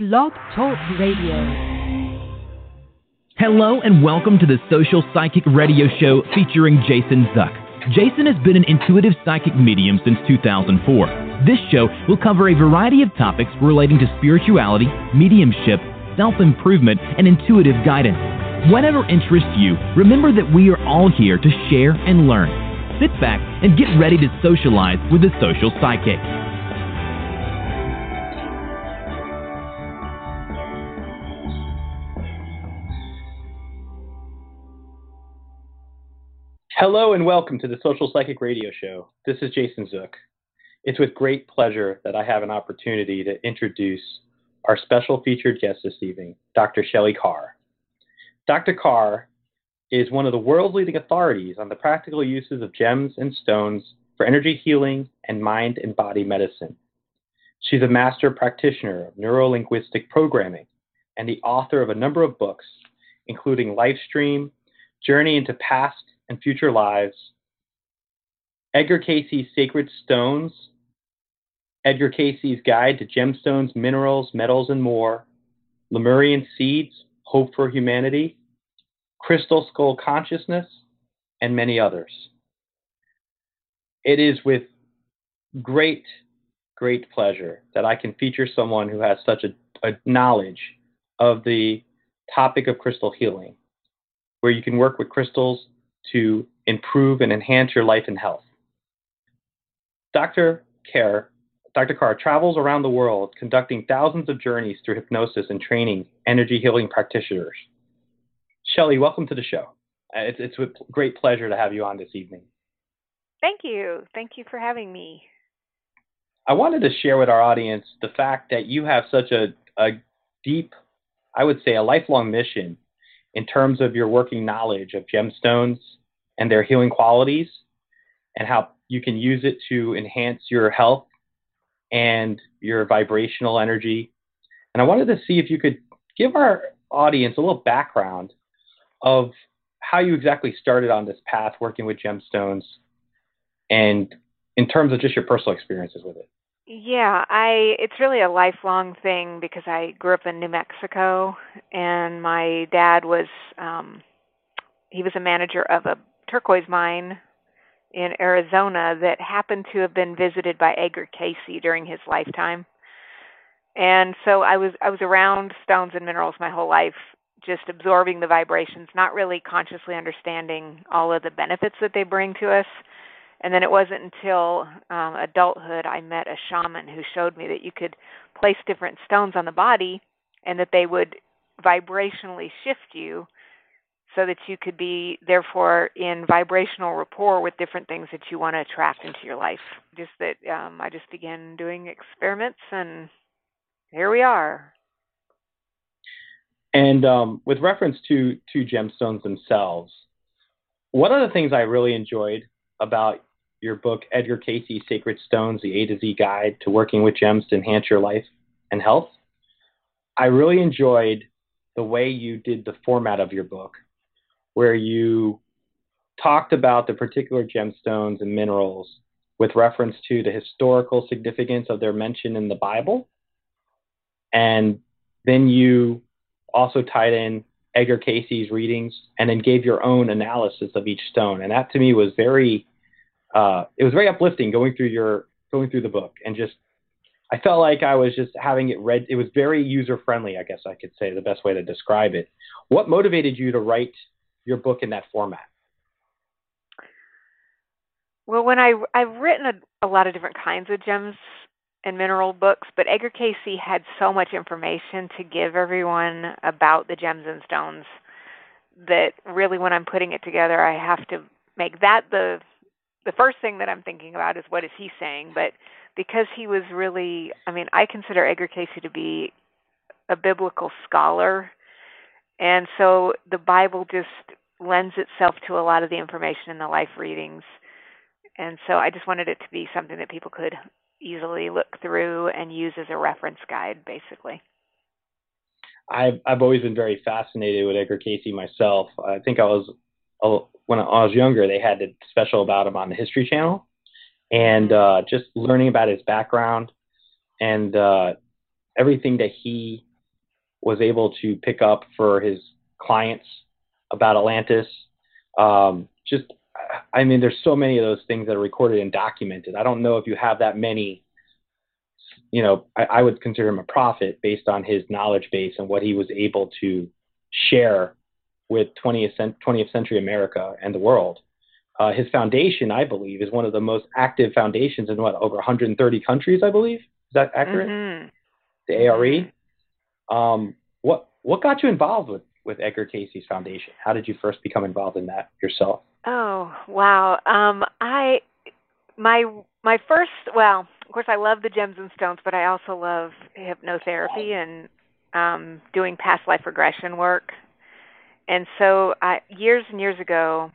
Blog Talk Radio. Hello and welcome to the Social Psychic Radio Show featuring Jason Zuck. Jason has been an intuitive psychic medium since 2004. This show will cover a variety of topics relating to spirituality, mediumship, self improvement, and intuitive guidance. Whatever interests you, remember that we are all here to share and learn. Sit back and get ready to socialize with the social psychic. Hello and welcome to the Social Psychic Radio Show. This is Jason Zook. It's with great pleasure that I have an opportunity to introduce our special featured guest this evening, Dr. Shelley Kaehr. Dr. Kaehr is one of the world's leading authorities on the practical uses of gems and stones for energy healing and mind and body medicine. She's a master practitioner of neurolinguistic programming and the author of a number of books, including Lifestream, Journey into Past and Future Lives, Edgar Cayce's Sacred Stones, Edgar Cayce's Guide to Gemstones, Minerals, Metals, and More, Lemurian Seeds, Hope for Humanity, Crystal Skull Consciousness, and many others. It is with great, great pleasure that I can feature someone who has such a, a knowledge of the topic of crystal healing, where you can work with crystals to improve and enhance your life and health. Dr. Kaehr, Dr. Kaehr travels around the world conducting thousands of journeys through hypnosis and training energy healing practitioners. Shelley, welcome to the show. Uh, It's, it's with great pleasure to have you on this evening. Thank you. Thank you for having me. I wanted to share with our audience the fact that you have such a, a deep, I would say, a lifelong mission in terms of your working knowledge of gemstones and their healing qualities and how you can use it to enhance your health and your vibrational energy. And I wanted to see if you could give our audience a little background of how you exactly started on this path working with gemstones and in terms of just your personal experiences with it. Yeah, I it's really a lifelong thing because I grew up in New Mexico and my dad was um he was a manager of a turquoise mine in Arizona that happened to have been visited by Edgar Cayce during his lifetime. And so I was I was around stones and minerals my whole life just absorbing the vibrations, not really consciously understanding all of the benefits that they bring to us. And then it wasn't until um, adulthood I met a shaman who showed me that you could place different stones on the body and that they would vibrationally shift you so that you could be, therefore, in vibrational rapport with different things that you want to attract into your life. Just that um, I just began doing experiments, and here we are. And um, with reference to to gemstones themselves, one of the things I really enjoyed about your book, Edgar Cayce's Sacred Stones: The A to Z Guide to Working with Gems to Enhance Your Life and Health, I really enjoyed the way you did the format of your book, where you talked about the particular gemstones and minerals with reference to the historical significance of their mention in the Bible, and then you also tied in Edgar Cayce's readings and then gave your own analysis of each stone. And that to me was very, uh, it was very uplifting going through your going through the book and just I felt like I was just having it read. It was very user friendly, I guess I could say the best way to describe it. What motivated you to write your book in that format? Well, when I I've written a, a lot of different kinds of gems and mineral books, but Edgar Cayce had so much information to give everyone about the gems and stones that really when I'm putting it together, I have to make that the the first thing that I'm thinking about is what is he saying, but because he was really I mean, I consider Edgar Cayce to be a biblical scholar. And so the Bible just lends itself to a lot of the information in the life readings. And so I just wanted it to be something that people could easily look through and use as a reference guide, basically. I've I've always been very fascinated with Edgar Cayce myself. I think I was when I was younger, they had a special about him on the History Channel, and uh, just learning about his background and uh, everything that he was able to pick up for his clients about Atlantis. Um, just I mean, there's so many of those things that are recorded and documented. I don't know if you have that many. You know, I, I would consider him a prophet based on his knowledge base and what he was able to share with 20th, 20th century America and the world. Uh, his foundation, I believe, is one of the most active foundations in what over 130 countries. I believe is that accurate? Mm-hmm. The ARE. Um, what what got you involved with with Edgar Cayce's foundation? How did you first become involved in that yourself? Oh wow. Um, I my my first well, of course, I love the gems and stones, but I also love hypnotherapy and um, doing past life regression work. And so, I, years and years ago,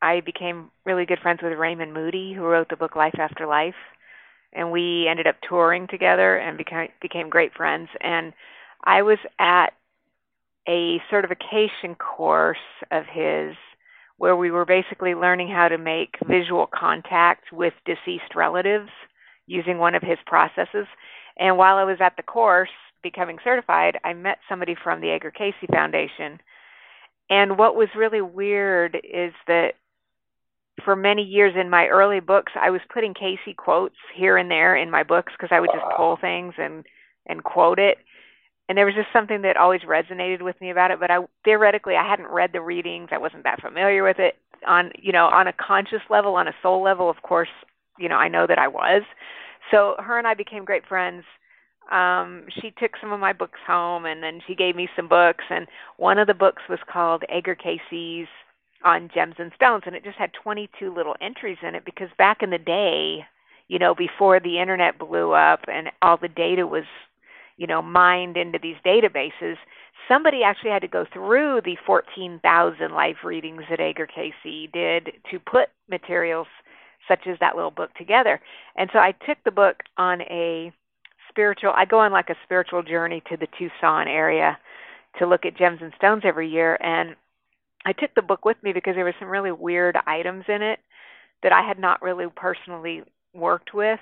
I became really good friends with Raymond Moody, who wrote the book Life After Life, and we ended up touring together and became became great friends. And I was at a certification course of his where we were basically learning how to make visual contact with deceased relatives using one of his processes. And while I was at the course becoming certified, I met somebody from the Edgar Cayce Foundation. And what was really weird is that for many years in my early books, I was putting Cayce quotes here and there in my books because I would just pull things and and quote it. And there was just something that always resonated with me about it but i theoretically i hadn't read the readings. I wasn't that familiar with it on you know on a conscious level on a soul level of course you know i know that i was. So her and i became great friends um she took some of my books home and then she gave me some books and one of the books was called Edgar Cayce's on gems and stones and it just had 22 little entries in it because back in the day you know before the internet blew up and all the data was you know, mined into these databases, somebody actually had to go through the 14,000 life readings that Edgar Cayce did to put materials such as that little book together. And so I took the book on a spiritual, I go on like a spiritual journey to the Tucson area to look at gems and stones every year. And I took the book with me because there were some really weird items in it that I had not really personally worked with.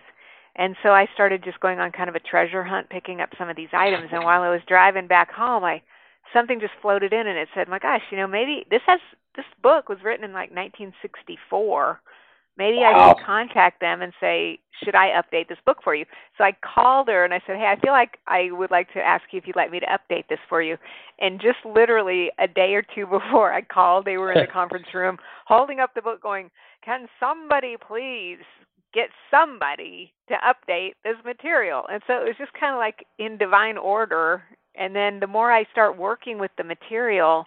And so I started just going on kind of a treasure hunt, picking up some of these items. And while I was driving back home, I something just floated in, and it said, "My gosh, you know, maybe this has this book was written in like 1964. Maybe wow. I should contact them and say, should I update this book for you?" So I called her and I said, "Hey, I feel like I would like to ask you if you'd like me to update this for you." And just literally a day or two before I called, they were in the conference room holding up the book, going, "Can somebody please get somebody to update this material. And so it was just kind of like in divine order. And then the more I start working with the material,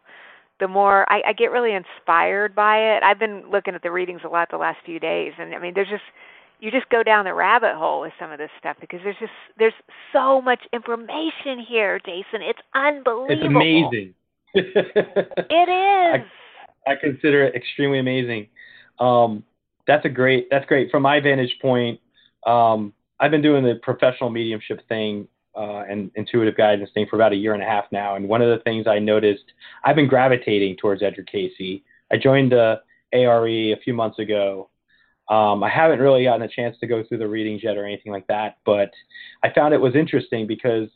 the more I, I get really inspired by it. I've been looking at the readings a lot the last few days, and I mean, there's just you just go down the rabbit hole with some of this stuff because there's just there's so much information here, Jason. It's unbelievable. It's amazing. it is. I, I consider it extremely amazing. Um, that's a great that's great from my vantage point. Um, I've been doing the professional mediumship thing uh, and intuitive guidance thing for about a year and a half now. And one of the things I noticed, I've been gravitating towards Edgar Cayce. I joined the ARE a few months ago. Um, I haven't really gotten a chance to go through the readings yet or anything like that, but I found it was interesting because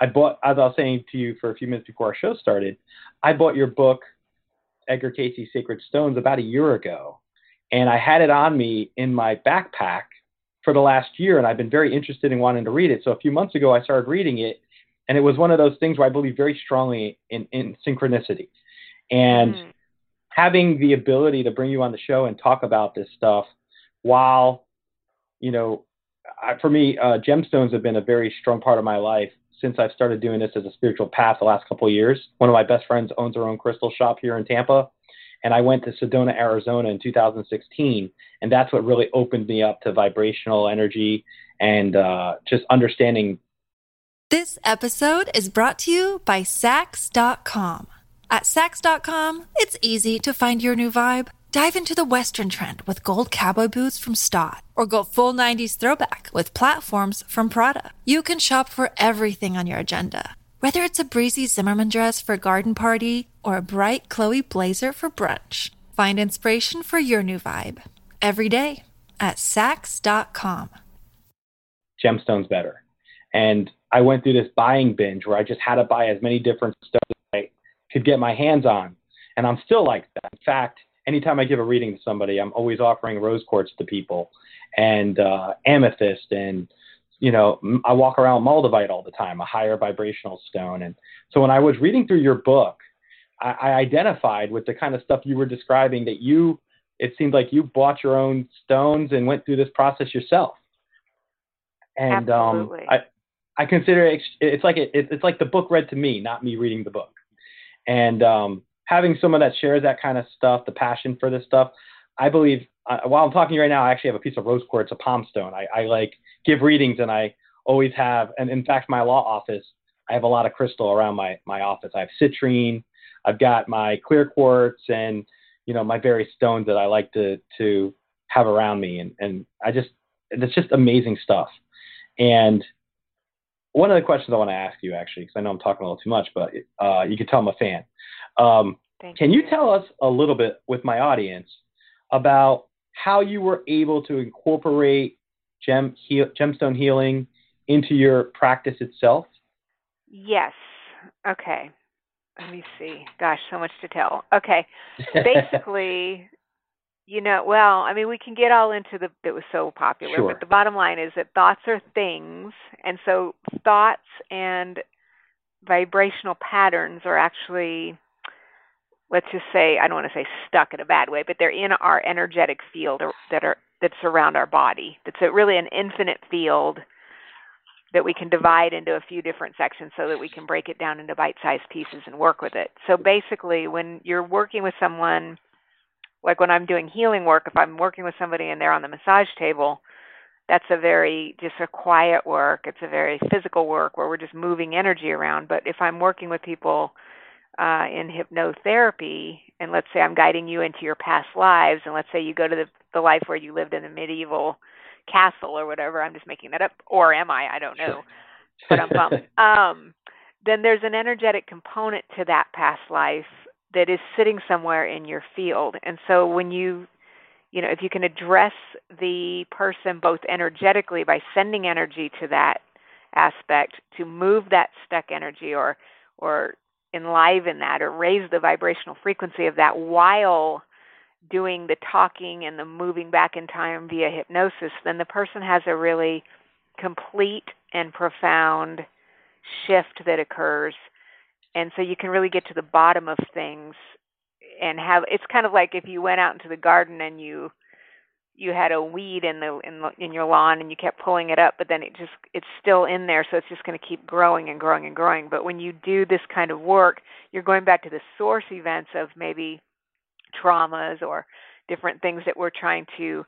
I bought, as I was saying to you for a few minutes before our show started, I bought your book, Edgar Cayce's Sacred Stones, about a year ago and I had it on me in my backpack for the last year, and I've been very interested in wanting to read it. So a few months ago, I started reading it, and it was one of those things where I believe very strongly in, in synchronicity, and mm. having the ability to bring you on the show and talk about this stuff while, you know, I, for me, uh, gemstones have been a very strong part of my life since I've started doing this as a spiritual path the last couple of years. One of my best friends owns her own crystal shop here in Tampa, and I went to Sedona, Arizona in 2016, and that's what really opened me up to vibrational energy and uh, just understanding. This episode is brought to you by Saks.com. At Saks.com, it's easy to find your new vibe. Dive into the Western trend with gold cowboy boots from Staud, or go full 90s throwback with platforms from Prada. You can shop for everything on your agenda whether it's a breezy Zimmermann dress for a garden party or a bright Chloe blazer for brunch, find inspiration for your new vibe every day at Saks.com. Gemstones better. And I went through this buying binge where I just had to buy as many different stones as I could get my hands on. And I'm still like that. In fact, anytime I give a reading to somebody, I'm always offering rose quartz to people and uh, amethyst and you know, I walk around moldavite all the time, a higher vibrational stone. And so when I was reading through your book, I, I identified with the kind of stuff you were describing that you, it seemed like you bought your own stones and went through this process yourself. And um, I, I consider it, it's like it, it's like the book read to me, not me reading the book. And um, having someone that shares that kind of stuff, the passion for this stuff, I believe uh, while I'm talking right now, I actually have a piece of rose quartz, a palm stone. I, I like give readings, and I always have. And in fact, my law office, I have a lot of crystal around my my office. I have citrine, I've got my clear quartz, and you know my various stones that I like to to have around me. And and I just it's just amazing stuff. And one of the questions I want to ask you, actually, because I know I'm talking a little too much, but uh, you can tell I'm a fan. Um, can you. you tell us a little bit with my audience about how you were able to incorporate gem heal, gemstone healing into your practice itself? Yes. Okay. Let me see. Gosh, so much to tell. Okay. Basically, you know, well, I mean, we can get all into the that was so popular, sure. but the bottom line is that thoughts are things, and so thoughts and vibrational patterns are actually let's just say I don't want to say stuck in a bad way, but they're in our energetic field that are that surround our body. It's a, really an infinite field that we can divide into a few different sections so that we can break it down into bite-sized pieces and work with it. So basically, when you're working with someone, like when I'm doing healing work, if I'm working with somebody and they're on the massage table, that's a very just a quiet work. It's a very physical work where we're just moving energy around. But if I'm working with people uh, in hypnotherapy, and let's say I'm guiding you into your past lives, and let's say you go to the, the life where you lived in a medieval castle or whatever, I'm just making that up, or am I? I don't know. but I'm bummed. Um, then there's an energetic component to that past life that is sitting somewhere in your field. And so when you you know, if you can address the person both energetically by sending energy to that aspect to move that stuck energy or or enliven that or raise the vibrational frequency of that while doing the talking and the moving back in time via hypnosis, then the person has a really complete and profound shift that occurs. And so you can really get to the bottom of things and have it's kind of like if you went out into the garden and you you had a weed in the in the, in your lawn and you kept pulling it up but then it just it's still in there so it's just going to keep growing and growing and growing. But when you do this kind of work you're going back to the source events of maybe traumas or different things that we're trying to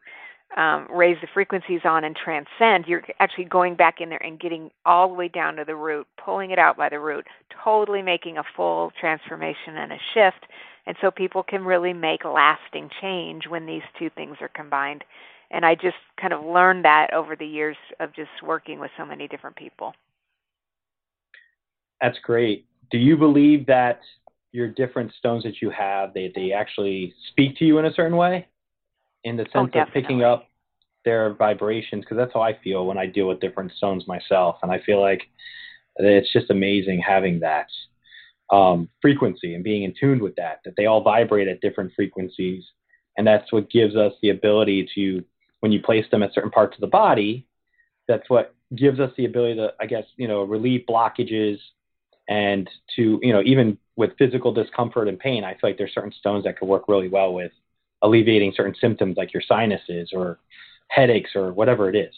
um, raise the frequencies on and transcend, you're actually going back in there and getting all the way down to the root, pulling it out by the root, totally making a full transformation and a shift and so people can really make lasting change when these two things are combined. And I just kind of learned that over the years of just working with so many different people. That's great. Do you believe that your different stones that you have, they, they actually speak to you in a certain way? In the oh, sense oh, of picking up their vibrations? Because that's how I feel when I deal with different stones myself. And I feel like it's just amazing having that um, frequency and being in tune with that, that they all vibrate at different frequencies. And that's what gives us the ability to, when you place them at certain parts of the body, that's what gives us the ability to, I guess, you know, relieve blockages and to, you know, even with physical discomfort and pain, I feel like there's certain stones that could work really well with alleviating certain symptoms like your sinuses or headaches or whatever it is.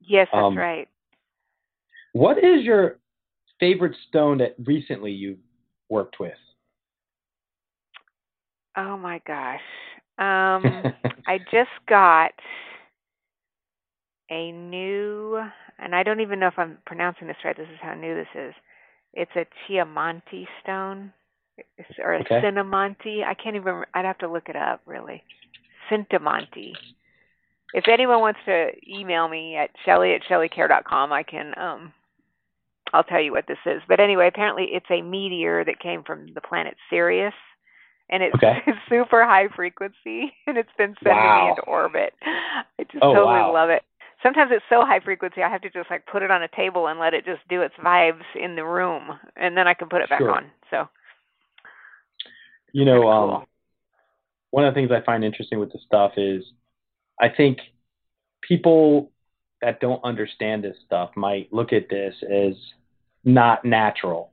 Yes, that's um, right. What is your favorite stone that recently you worked with? Oh my gosh. Um, I just got a new, and I don't even know if I'm pronouncing this right. This is how new this is. It's a Chiamanti stone, or a okay. Cinnamonti. I can't even. I'd have to look it up. Really, Cintamonti. If anyone wants to email me at shelly at shelleykaehr.com, I can. Um, I'll tell you what this is. But anyway, apparently it's a meteor that came from the planet Sirius and it's, okay. it's super high frequency and it's been sending wow. me into orbit. I just oh, totally wow. love it. Sometimes it's so high frequency I have to just like put it on a table and let it just do its vibes in the room and then I can put it back sure. on. So You know, cool. um one of the things I find interesting with this stuff is I think people that don't understand this stuff might look at this as not natural.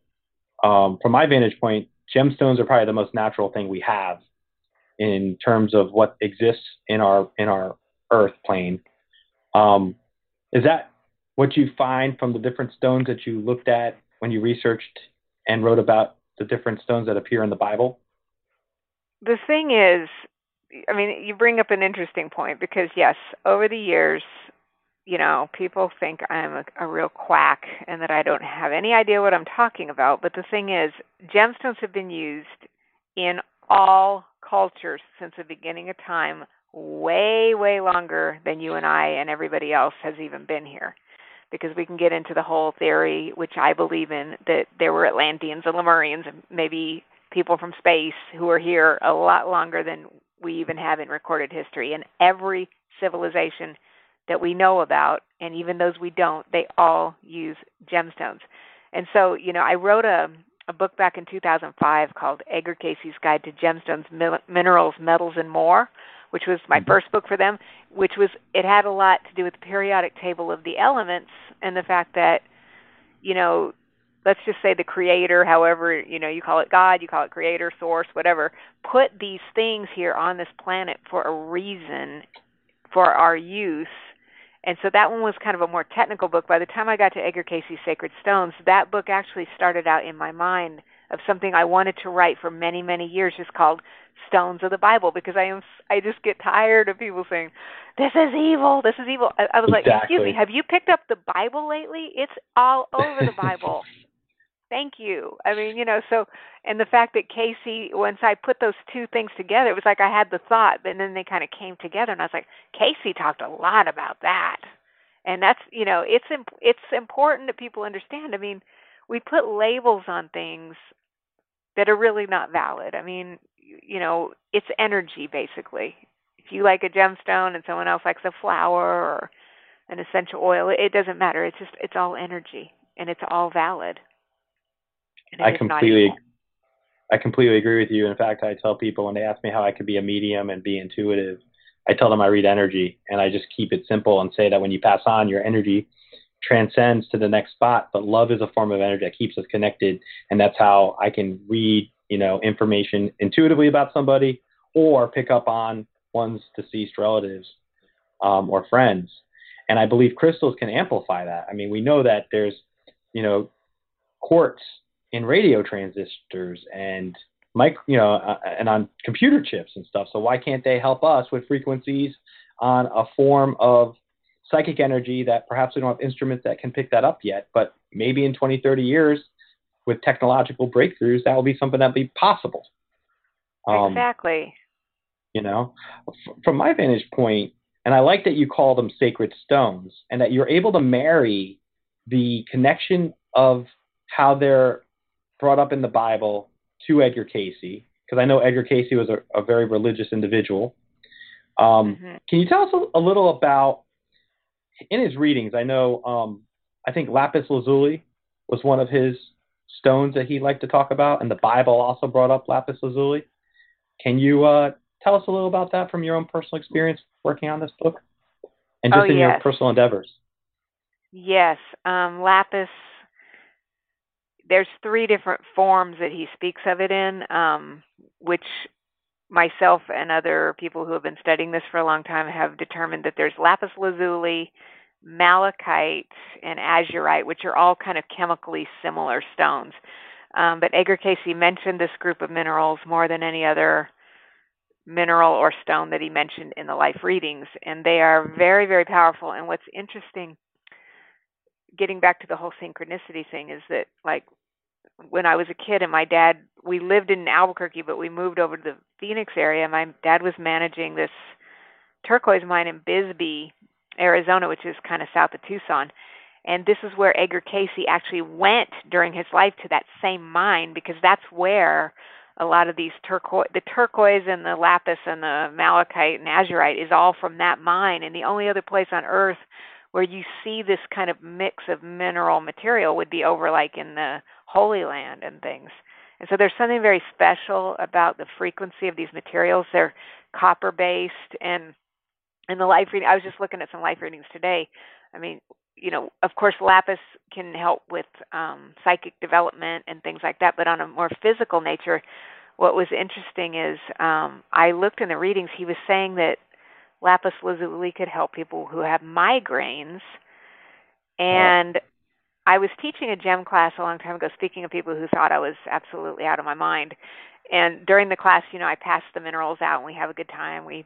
Um, from my vantage point, gemstones are probably the most natural thing we have in terms of what exists in our in our earth plane. Um, is that what you find from the different stones that you looked at when you researched and wrote about the different stones that appear in the Bible? The thing is, I mean, you bring up an interesting point because yes, over the years, you know, people think I'm a, a real quack and that I don't have any idea what I'm talking about. But the thing is, gemstones have been used in all cultures since the beginning of time, way, way longer than you and I and everybody else has even been here. Because we can get into the whole theory, which I believe in, that there were Atlanteans and Lemurians and maybe people from space who are here a lot longer than we even have in recorded history. And every civilization that we know about, and even those we don't, they all use gemstones. And so, you know, I wrote a a book back in 2005 called Edgar Cayce's Guide to Gemstones, Minerals, Metals, and More, which was my mm-hmm. first book for them. Which was it had a lot to do with the periodic table of the elements and the fact that, you know, let's just say the creator, however you know you call it God, you call it creator, source, whatever, put these things here on this planet for a reason, for our use and so that one was kind of a more technical book. By the time I got to Edgar Cayce's Sacred Stones, that book actually started out in my mind of something I wanted to write for many, many years, just called Stones of the Bible, because I am I just get tired of people saying, "This is evil, this is evil." I, I was exactly. like, "Excuse me, have you picked up the Bible lately? It's all over the Bible." Thank you. I mean, you know, so and the fact that Cayce, once I put those two things together, it was like I had the thought, but then they kind of came together, and I was like, Cayce talked a lot about that, and that's you know, it's it's important that people understand. I mean, we put labels on things that are really not valid. I mean, you know, it's energy basically. If you like a gemstone and someone else likes a flower or an essential oil, it doesn't matter. It's just it's all energy and it's all valid. I completely, I completely agree with you. In fact, I tell people when they ask me how I could be a medium and be intuitive, I tell them I read energy, and I just keep it simple and say that when you pass on, your energy transcends to the next spot. But love is a form of energy that keeps us connected, and that's how I can read, you know, information intuitively about somebody or pick up on one's deceased relatives um, or friends. And I believe crystals can amplify that. I mean, we know that there's, you know, quartz in radio transistors and mic, you know, uh, and on computer chips and stuff. So why can't they help us with frequencies on a form of psychic energy that perhaps we don't have instruments that can pick that up yet, but maybe in 20, 30 years with technological breakthroughs, that will be something that'll be possible. Um, exactly. You know, from my vantage point, and I like that you call them sacred stones and that you're able to marry the connection of how they're brought up in the Bible to Edgar Cayce? because I know Edgar Cayce was a, a very religious individual. Um, mm-hmm. Can you tell us a, a, little about in his readings? I know um, I think lapis lazuli was one of his stones that he liked to talk about, and the Bible also brought up lapis lazuli. Can you uh, tell us a little about that from your own personal experience working on this book and just oh, in yes. your personal endeavors? Yes, um, lapis. There's three different forms that he speaks of it in, um, which myself and other people who have been studying this for a long time have determined that there's lapis lazuli, malachite, and azurite, which are all kind of chemically similar stones. Um, but Edgar Cayce mentioned this group of minerals more than any other mineral or stone that he mentioned in the life readings, and they are very, very powerful. And what's interesting, getting back to the whole synchronicity thing, is that like when I was a kid and my dad, we lived in Albuquerque, but we moved over to the Phoenix area. My dad was managing this turquoise mine in Bisbee, Arizona, which is kind of south of Tucson. And this is where Edgar Cayce actually went during his life to that same mine because that's where a lot of these turquoise, the turquoise and the lapis and the malachite and azurite is all from that mine. And the only other place on earth where you see this kind of mix of mineral material would be over like in the Holy Land and things. And so there's something very special about the frequency of these materials. They're copper based and in the life reading I was just looking at some life readings today. I mean, you know, of course lapis can help with um psychic development and things like that, but on a more physical nature, what was interesting is um I looked in the readings, he was saying that lapis lazuli could help people who have migraines and I was teaching a gem class a long time ago, speaking of people who thought I was absolutely out of my mind. And during the class, you know, I pass the minerals out and we have a good time. We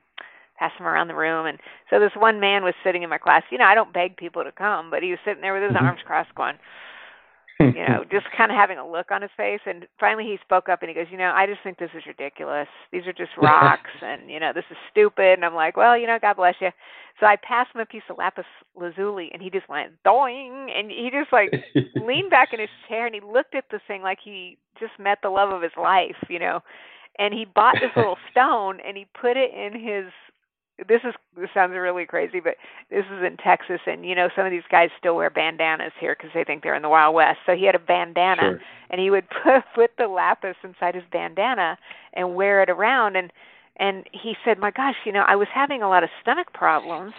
pass them around the room. And so this one man was sitting in my class. You know, I don't beg people to come, but he was sitting there with his Mhm. arms crossed going, you know, just kind of having a look on his face. And finally he spoke up and he goes, you know, I just think this is ridiculous. These are just rocks and, you know, this is stupid. And I'm like, well, you know, God bless you. So I passed him a piece of lapis lazuli and he just went doing and he just like leaned back in his chair and he looked at the thing like he just met the love of his life, you know. And he bought this little stone and he put it in his this is this sounds really crazy, but this is in Texas, and you know some of these guys still wear bandanas here because they think they're in the Wild West. So he had a bandana, Sure. and he would put put the lapis inside his bandana and wear it around. And and he said, "My gosh, you know, I was having a lot of stomach problems."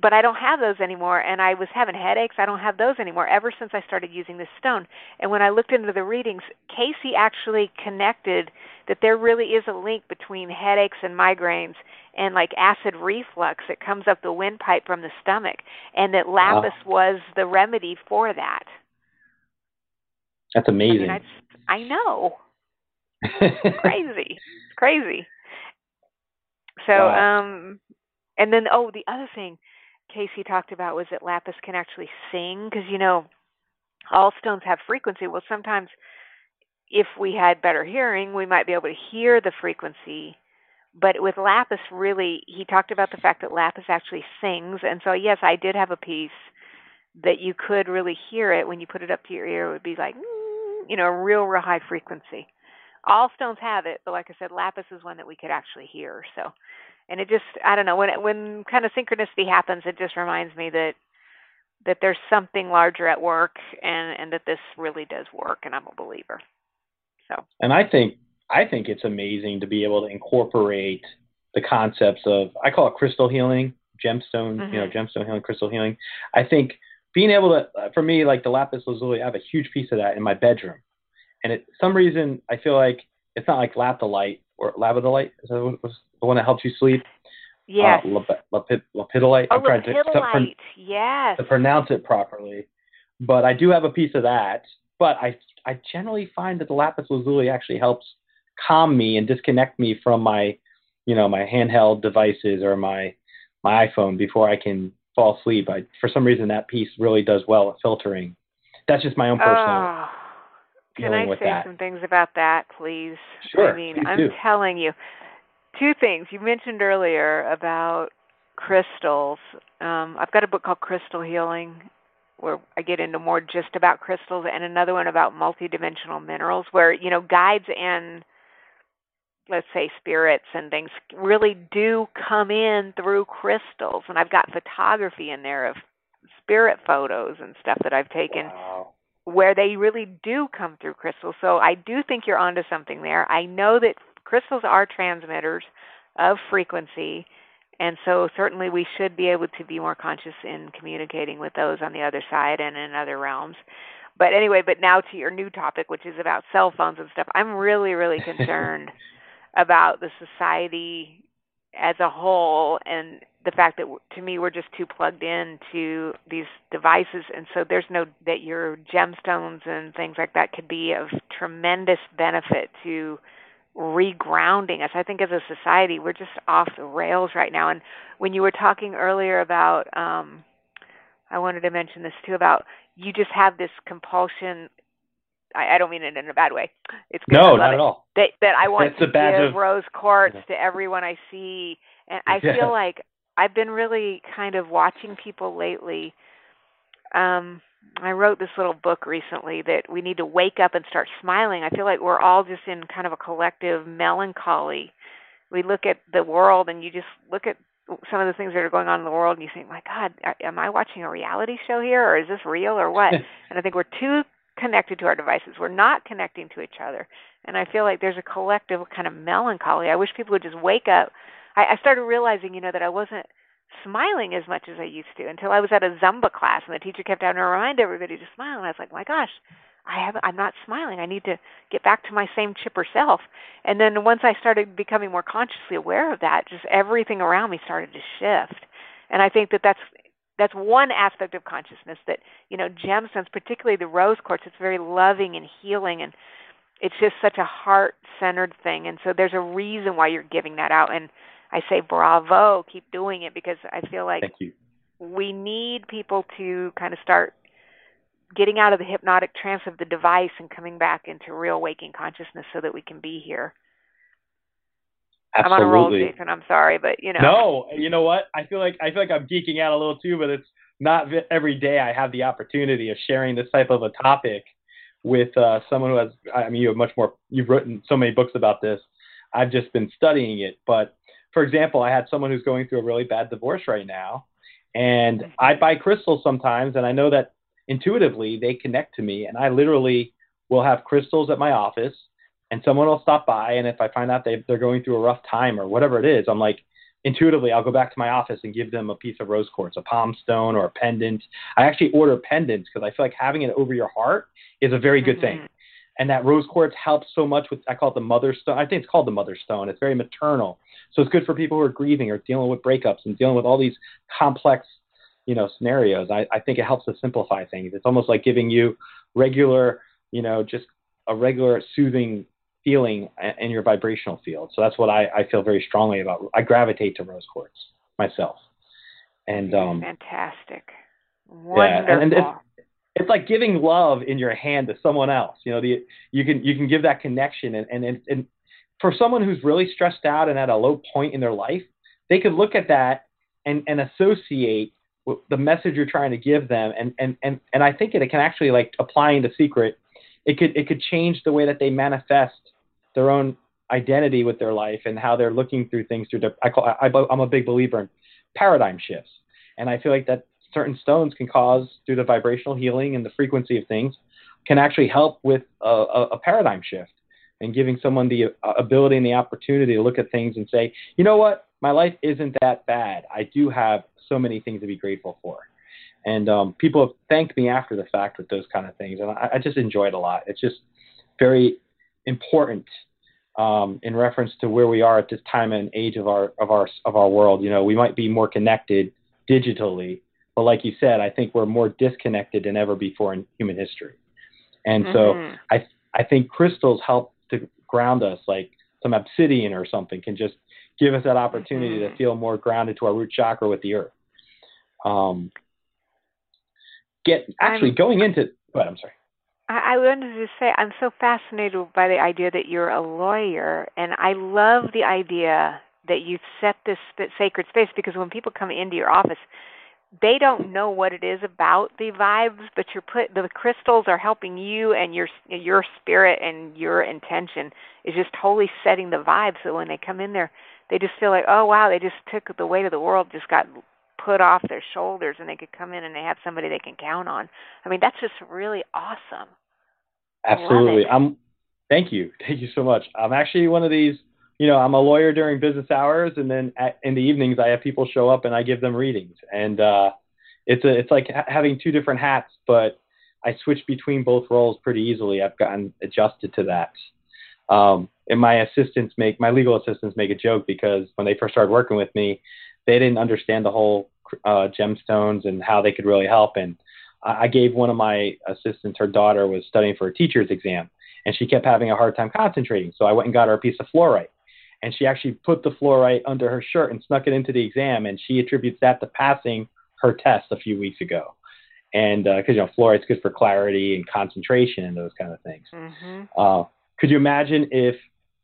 But I don't have those anymore, and I was having headaches. I don't have those anymore ever since I started using this stone. And when I looked into the readings, Cayce actually connected that there really is a link between headaches and migraines and like acid reflux that comes up the windpipe from the stomach, and that lapis was the remedy for that. That's I mean, amazing. I, just, I know, crazy, crazy. So, Wow. um, and then oh, the other thing Cayce talked about was that lapis can actually sing because you know all stones have frequency. Well, sometimes if we had better hearing, we might be able to hear the frequency. But with lapis, really, he talked about the fact that lapis actually sings, and so yes, I did have a piece that you could really hear it when you put it up to your ear. It would be like, mm, you know, a real, real high frequency. All stones have it, but like I said, lapis is one that we could actually hear. So, and it just, I don't know, when it, when kind of synchronicity happens, it just reminds me that that there's something larger at work, and and that this really does work, and I'm a believer. So, and I think I think it's amazing to be able to incorporate the concepts of I call it crystal healing, gemstone, you know, Mhm. gemstone healing, crystal healing. I think being able to, uh, for me, like the lapis lazuli, I have a huge piece of that in my bedroom, and it some reason I feel like it's not like lapidolite or labradolite. Is that what the one that helps you sleep? yes, Uh, lap- lapid- lapidolite. oh, I'm trying to, to, pron- lapidolite, yes, to pronounce it properly. But I do have a piece of that. But I I generally find that the lapis lazuli actually helps calm me and disconnect me from my you know my handheld devices or my my iPhone before I can fall asleep. I for some reason that piece really does well at filtering. That's just my own personal. Oh, can I say that. some things about that, please? Sure, I mean, I'm do. telling you, two things. You mentioned earlier about crystals. Um, I've got a book called Crystal Healing, where I get into more just about crystals, and another one about multidimensional minerals, where you know guides and let's say spirits and things really do come in through crystals and I've got photography in there of spirit photos and stuff that I've taken Wow. Where they really do come through crystals. So I do think you're onto something there. I know that crystals are transmitters. of frequency. And so certainly we should be able to be more conscious in communicating with those on the other side and in other realms. But anyway, but now to your new topic, which is about cell phones and stuff. I'm really, really concerned about the society as a whole and the fact that to me we're just too plugged in to these devices and so there's no that your gemstones and things like that could be of tremendous benefit to regrounding us i think as a society we're just off the rails right now and when you were talking earlier about um i wanted to mention this too about you just have this compulsion I, I don't mean it in a bad way. It's good. No, not it. at all. That that I want it's to give of, rose quartz to everyone I see, and I yeah. feel like I've been really kind of watching people lately. Um, I wrote this little book recently that we need to wake up and start smiling. I feel like we're all just in kind of a collective melancholy. We look at the world and you just look at some of the things that are going on in the world and you think, "My god, am I watching a reality show here or is this real or what?" and I think we're too connected to our devices. We're not connecting to each other. And I feel like there's a collective kind of melancholy. I wish people would just wake up. I, I started realizing, you know, that I wasn't smiling as much as I used to until I was at a Zumba class and the teacher kept having to remind everybody to smile. And I was like, my gosh, I have I'm not smiling. I need to get back to my same chipper self. And then once I started becoming more consciously aware of that, just everything around me started to shift. And I think that that's that's one aspect of consciousness that you know gemstones particularly the rose quartz it's very loving and healing and it's just such a heart centered thing and so there's a reason why you're giving that out and i say bravo keep doing it because i feel like we need people to kind of start getting out of the hypnotic trance of the device and coming back into real waking consciousness so that we can be here Absolutely. I'm on a roll, Jason. I'm sorry, but you know. No, you know what? I feel like I feel like I'm geeking out a little too, but it's not every day I have the opportunity of sharing this type of a topic with uh, someone who has. I mean, you have much more. You've written so many books about this. I've just been studying it. But for example, I had someone who's going through a really bad divorce right now, and I buy crystals sometimes, and I know that intuitively they connect to me, and I literally will have crystals at my office and someone will stop by and if i find out they, they're going through a rough time or whatever it is i'm like intuitively i'll go back to my office and give them a piece of rose quartz a palm stone or a pendant. I actually order pendants because i feel like having it over your heart is a very good mm-hmm. thing and that rose quartz helps so much with i call it the mother stone i think it's called the mother stone it's very maternal so it's good for people who are grieving or dealing with breakups and dealing with all these complex you know scenarios i, I think it helps to simplify things it's almost like giving you regular you know just a regular soothing feeling in your vibrational field. So that's what I, I feel very strongly about. I gravitate to rose quartz myself. And um, fantastic, wonderful. Yeah, and, and it's, like giving love in your hand to someone else. You know, the you can you can give that connection, and and and for someone who's really stressed out and at a low point in their life, they could look at that and and associate the message you're trying to give them, and and and and I think it can actually like applying the secret. It could it could change the way that they manifest their own identity with their life and how they're looking through things through the, I call I, I'm a big believer in paradigm shifts and I feel like that certain stones can cause through the vibrational healing and the frequency of things can actually help with a, a, paradigm shift and giving someone the uh, ability and the opportunity to look at things and say you know what? My life isn't that bad. I do have so many things to be grateful for. And um, people have thanked me after the fact with those kind of things and I, I just enjoy it a lot. It's just very important um, in reference to where we are at this time and age of our of our of our world. You know, we might be more connected digitally, but like you said, I think we're more disconnected than ever before in human history. And mm-hmm. so I I think crystals help to ground us, like some obsidian or something can just give us that opportunity mm-hmm. to feel more grounded to our root chakra with the earth. Um, get actually I'm, going into. But I'm sorry. I, I wanted to say I'm so fascinated by the idea that you're a lawyer, and I love the idea that you've set this sacred space because when people come into your office, they don't know what it is about the vibes, but you're put the crystals are helping you and your your spirit and your intention is just totally setting the vibe. So when they come in there, they just feel like, oh wow, they just took the weight of the world, just got put off their shoulders and they could come in and they have somebody they can count on. I mean, that's just really awesome. Absolutely. I'm thank you. Thank you so much. I'm actually one of these you know, I'm a lawyer during business hours, and then at, in the evenings I have people show up and I give them readings, and uh, it's a it's like ha- having two different hats, but I switch between both roles pretty easily. I've gotten adjusted to that. Um, and my assistants make my legal assistants make a joke because when they first started working with me, they didn't understand the whole uh, gemstones and how they could really help. And I gave one of my assistants, her daughter was studying for a teacher's exam, and she kept having a hard time concentrating. So I went and got her a piece of fluorite, and she actually put the fluorite under her shirt and snuck it into the exam, and she attributes that to passing her test a few weeks ago. And because uh, you know fluorite's good for clarity and concentration and those kind of things. Mm-hmm. Uh, could you imagine if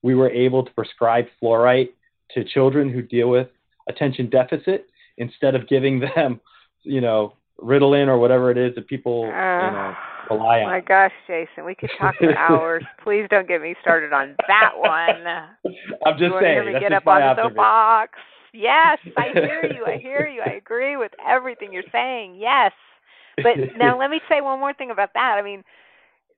we were able to prescribe fluorite to children who deal with attention deficit instead of giving them, you know, Ritalin or whatever it is that people uh, you know on. My gosh, Jason, we could talk for hours. Please don't get me started on that one. I'm just you saying. Hear me get up on the soapbox. Yes, I hear you. I hear you. I agree with everything you're saying. Yes. But now let me say one more thing about that. I mean,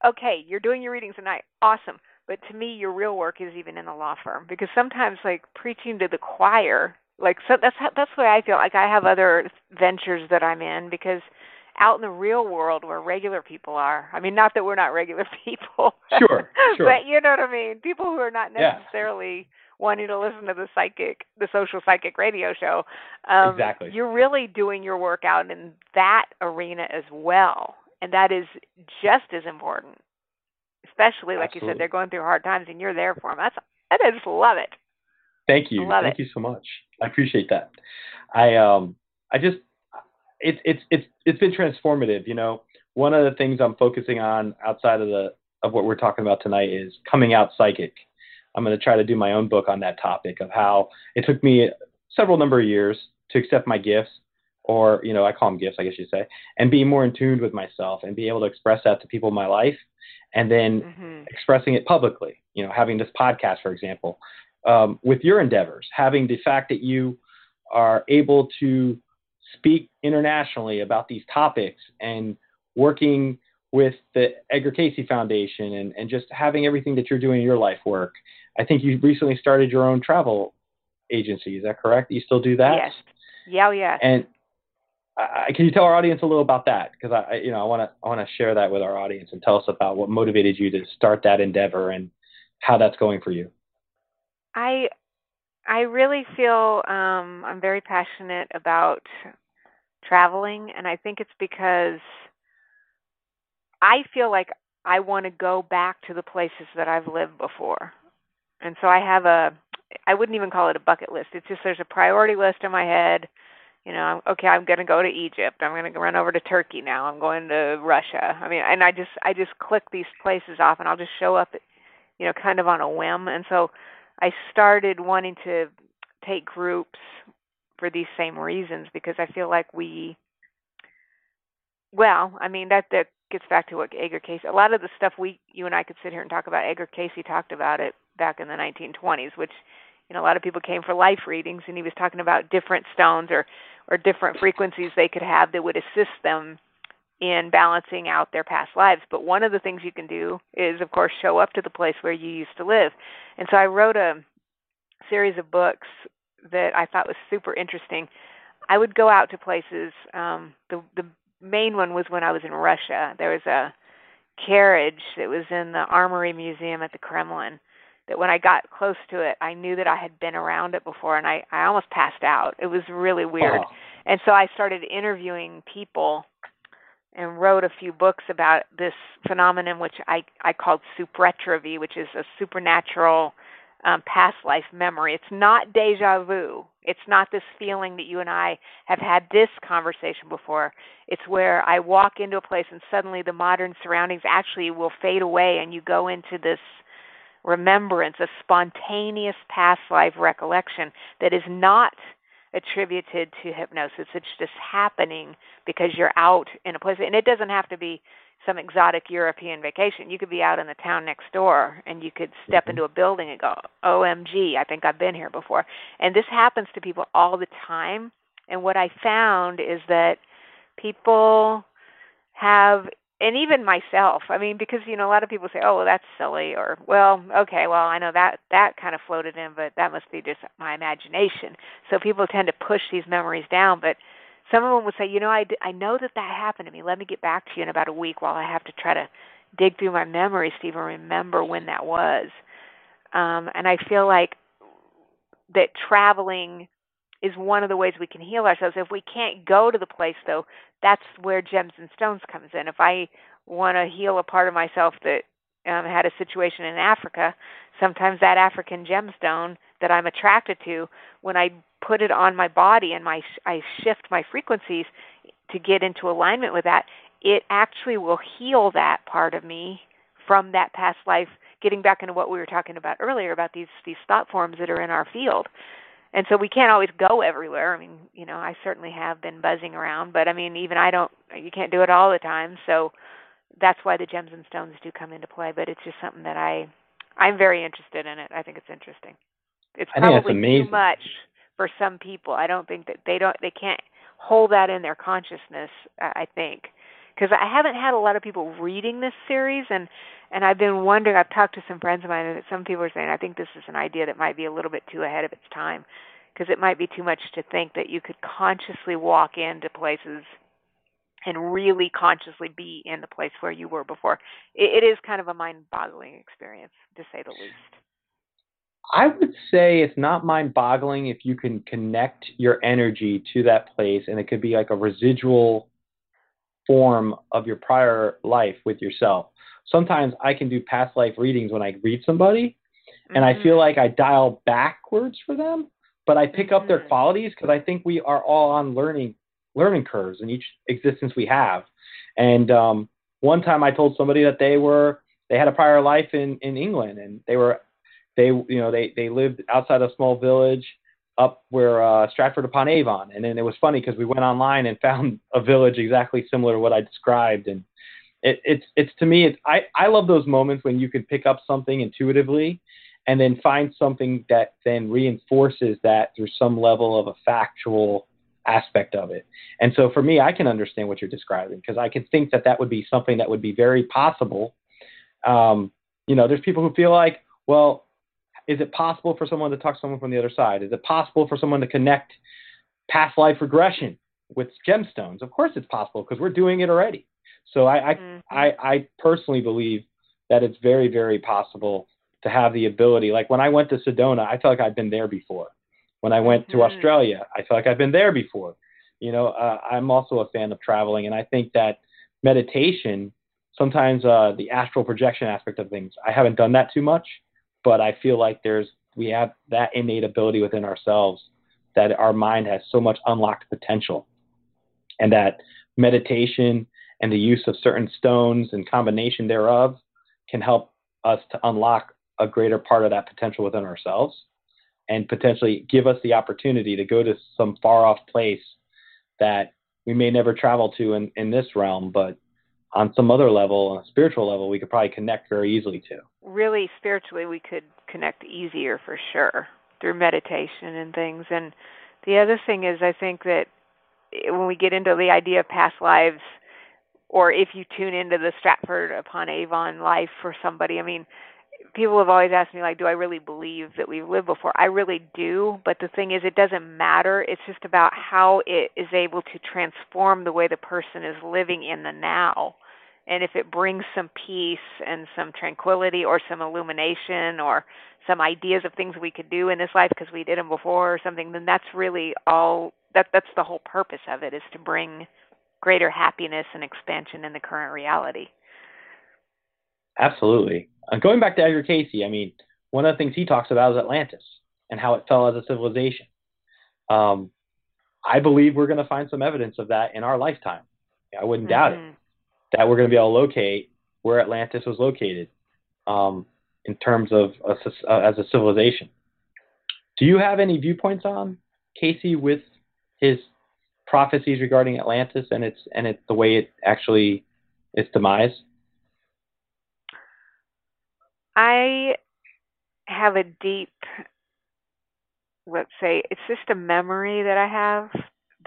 okay, you're doing your readings tonight. Awesome. But to me, your real work is even in the law firm because sometimes, like preaching to the choir, like so that's how, that's the way I feel. Like I have other ventures that I'm in because out in the real world where regular people are. I mean, not that we're not regular people. Sure, sure. but you know what I mean. People who are not necessarily yeah. wanting to listen to the psychic, the social psychic radio show. Um, exactly. You're really doing your work out in that arena as well, and that is just as important. Especially like Absolutely. you said, they're going through hard times, and you're there for them. That's I just love it. Thank you. Thank it. you so much. I appreciate that. I um I just it's it's it's it's been transformative. You know, one of the things I'm focusing on outside of the of what we're talking about tonight is coming out psychic. I'm going to try to do my own book on that topic of how it took me several number of years to accept my gifts, or you know, I call them gifts, I guess you'd say, and be more in tune with myself and be able to express that to people in my life, and then mm-hmm. expressing it publicly. You know, having this podcast, for example, um, with your endeavors, having the fact that you are able to speak internationally about these topics and working with the Edgar Cayce Foundation and, and just having everything that you're doing in your life work. I think you recently started your own travel agency. Is that correct? You still do that? Yes. Yeah, oh, yeah. And uh, can you tell our audience a little about that? Because I, you know, I want to, I want to share that with our audience and tell us about what motivated you to start that endeavor and how that's going for you. I I really feel um, I'm very passionate about traveling, and I think it's because I feel like I want to go back to the places that I've lived before. And so I have a I wouldn't even call it a bucket list. It's just there's a priority list in my head. You know, okay, I'm going to go to Egypt. I'm going to run over to Turkey now. I'm going to Russia. I mean, and I just I just click these places off and I'll just show up you know, kind of on a whim. And so I started wanting to take groups for these same reasons because I feel like we well, I mean that that gets back to what Edgar Cayce. A lot of the stuff we you and I could sit here and talk about. Edgar Cayce talked about it back in the 1920s, which you know a lot of people came for life readings, and he was talking about different stones or or different frequencies they could have that would assist them in balancing out their past lives. But one of the things you can do is, of course, show up to the place where you used to live. And so I wrote a series of books that I thought was super interesting. I would go out to places. Um, the the main one was when I was in Russia. There was a carriage that was in the Armory Museum at the Kremlin. That when I got close to it, I knew that I had been around it before, and I I almost passed out. It was really weird. Oh. And so I started interviewing people and wrote a few books about this phenomenon, which I I called supretravy, which is a supernatural um, past life memory. It's not deja vu. It's not this feeling that you and I have had this conversation before. It's where I walk into a place and suddenly the modern surroundings actually will fade away and you go into this remembrance, a spontaneous past life recollection that is not attributed to hypnosis. It's just happening because you're out in a place. And it doesn't have to be some exotic European vacation. You could be out in the town next door and you could step mm-hmm. into a building and go, OMG, I think I've been here before. And this happens to people all the time. And what I found is that people have and even myself. I mean, because you know, a lot of people say, "Oh, well, that's silly," or "Well, okay, well, I know that that kind of floated in, but that must be just my imagination." So people tend to push these memories down, but some of them would say, "You know, I I know that that happened to me. Let me get back to you in about a week while I have to try to dig through my memories to even remember when that was." Um, and I feel like that traveling is one of the ways we can heal ourselves. If we can't go to the place, though, that's where gems and stones comes in. If I want to heal a part of myself that um, had a situation in Africa, sometimes that African gemstone that I'm attracted to, when I put it on my body and my I shift my frequencies to get into alignment with that, it actually will heal that part of me from that past life. Getting back into what we were talking about earlier about these these thought forms that are in our field and so we can't always go everywhere. I mean, you know, I certainly have been buzzing around, but I mean, even I don't. You can't do it all the time. So that's why the gems and stones do come into play. But it's just something that I, I'm very interested in it. I think it's interesting. It's probably too much for some people. I don't think that they don't. They can't hold that in their consciousness. I think because I haven't had a lot of people reading this series, and and I've been wondering. I've talked to some friends of mine, and some people are saying I think this is an idea that might be a little bit too ahead of its time, because it might be too much to think that you could consciously walk into places and really consciously be in the place where you were before. it, it is kind of a mind-boggling experience, to say the least. I would say it's not mind boggling if you can connect your energy to that place and it could be like a residual form of your prior life with yourself. Sometimes I can do past life readings when I read somebody, mm-hmm. and I feel mm-hmm. like I dial backwards for them, but I pick mm-hmm. up their mm-hmm. qualities because I think we are all on learning learning curves in each existence we have. And um, one time I told somebody that they were they had a prior life in in England, and they were they you know they they lived outside a small village up where uh, Stratford upon Avon, and then it was funny because we went online and found a village exactly similar to what I described, and it, it's it's to me it's I I love those moments when you can pick up something intuitively, and then find something that then reinforces that through some level of a factual aspect of it. And so for me, I can understand what you're describing because I can think that that would be something that would be very possible. Um, you know, there's people who feel like, well, is it possible for someone to talk to someone from the other side? Is it possible for someone to connect past life regression with gemstones? Of course, it's possible because we're doing it already. So I, I, mm-hmm. I, I personally believe that it's very, very possible to have the ability. Like when I went to Sedona, I felt like I'd been there before. When I went to mm-hmm. Australia, I felt like I've been there before. You know, uh, I'm also a fan of traveling, and I think that meditation, sometimes uh, the astral projection aspect of things, I haven't done that too much but I feel like there's we have that innate ability within ourselves that our mind has so much unlocked potential, and that meditation and the use of certain stones and combination thereof can help us to unlock a greater part of that potential within ourselves and potentially give us the opportunity to go to some far off place that we may never travel to in, in this realm, but on some other level, on a spiritual level, we could probably connect very easily to. Really, spiritually, we could connect easier for sure through meditation and things. And the other thing is, I think that when we get into the idea of past lives, or if you tune into the Stratford upon Avon life for somebody, I mean, people have always asked me like do i really believe that we've lived before i really do but the thing is it doesn't matter it's just about how it is able to transform the way the person is living in the now and if it brings some peace and some tranquility or some illumination or some ideas of things we could do in this life because we did them before or something then that's really all that that's the whole purpose of it is to bring greater happiness and expansion in the current reality. Absolutely. Uh, going back to edgar cayce i mean one of the things he talks about is atlantis and how it fell as a civilization. Um, i believe we're going to find some evidence of that in our lifetime. I wouldn't mm-hmm. doubt it. Mm-hmm that we're going to be able to locate where Atlantis was located um, in terms of a, uh, as a civilization. Do you have any viewpoints on Cayce with his prophecies regarding Atlantis and its and its the way it actually its demise? I have a deep, let's say, it's just a memory that I have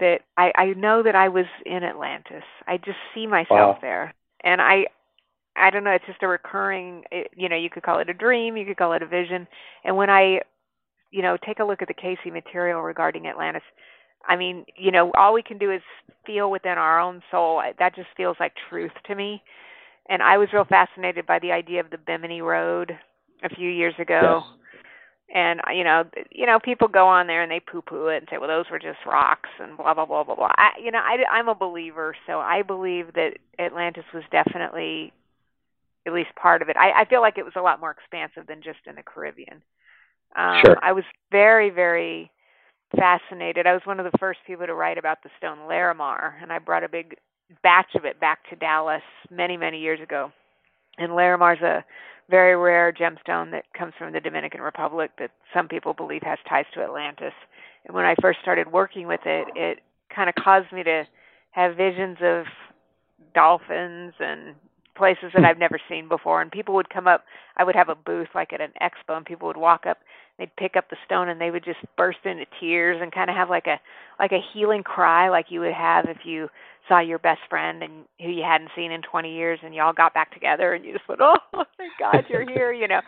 that I, I know that I was in Atlantis. I just see myself wow. there. and I I don't know, it's just a recurring it, you know, you could call it a dream, you could call it a vision. And when I you know, take a look at the Cayce material regarding Atlantis, I mean, you know, all we can do is feel within our own soul. That just feels like truth to me. And I was real fascinated by the idea of the Bimini Road a few years ago. Yes. And you know, you know, people go on there and they poo-poo it and say, "Well, those were just rocks," and blah blah blah blah blah. I, you know, I, I'm a believer, so I believe that Atlantis was definitely at least part of it. I, I feel like it was a lot more expansive than just in the Caribbean. Um, Sure. I was very, very fascinated. I was one of the first people to write about the stone Larimar, and I brought a big batch of it back to Dallas many, many years ago. And Larimar's a very rare gemstone that comes from the Dominican Republic that some people believe has ties to Atlantis. And when I first started working with it, it kind of caused me to have visions of dolphins and places that I've never seen before. And people would come up. I would have a booth like at an expo, and people would walk up. They'd pick up the stone, and they would just burst into tears and kind of have like a like a healing cry, like you would have if you saw your best friend and who you hadn't seen in 20 years, and y'all got back together, and you just went, "Oh, thank God you're here," you know.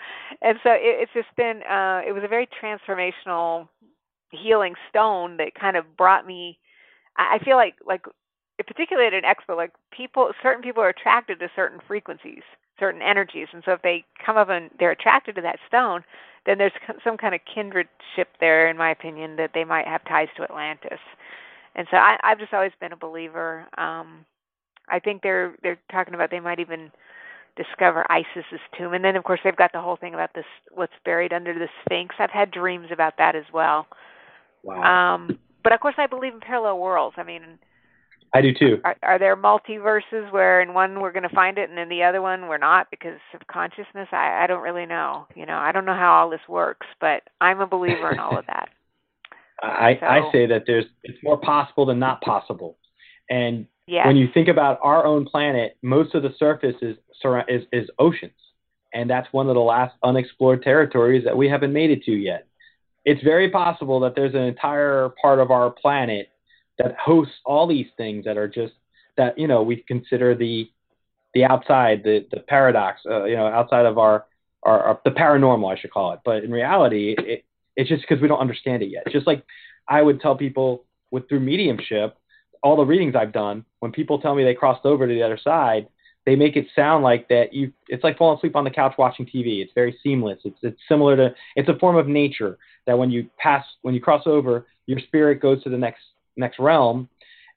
And so it, it's just been. uh It was a very transformational, healing stone that kind of brought me. I I feel like like particularly at an expo, like people, certain people are attracted to certain frequencies, certain energies, and so if they come up and they're attracted to that stone, then there's some kind of kindredship there, in my opinion, that they might have ties to Atlantis. And so I, I've just always been a believer. Um, I think they're they're talking about they might even discover Isis's tomb, and then of course they've got the whole thing about this what's buried under the Sphinx. I've had dreams about that as well. Wow. Um, but of course, I believe in parallel worlds. I mean, I do too. are, are there multiverses where in one we're going to find it and in the other one we're not because of consciousness? I, I don't really know. You know, I don't know how all this works, but I'm a believer in all of that. I, So- I say that there's it's more possible than not possible. And when you think about our own planet, most of the surface is is, is oceans, and that's one of the last unexplored territories that we haven't made it to yet. It's very possible that there's an entire part of our planet that hosts all these things that are just that you know we consider the the outside, the the paradox, uh, you know, outside of our, our our the paranormal, I should call it. But in reality, it, it's just because we don't understand it yet. It's just like I would tell people with through mediumship, all the readings I've done, when people tell me they crossed over to the other side, they make it sound like that you it's like falling asleep on the couch watching TV. It's very seamless. It's it's similar to it's a form of nature that when you pass when you cross over, your spirit goes to the next next realm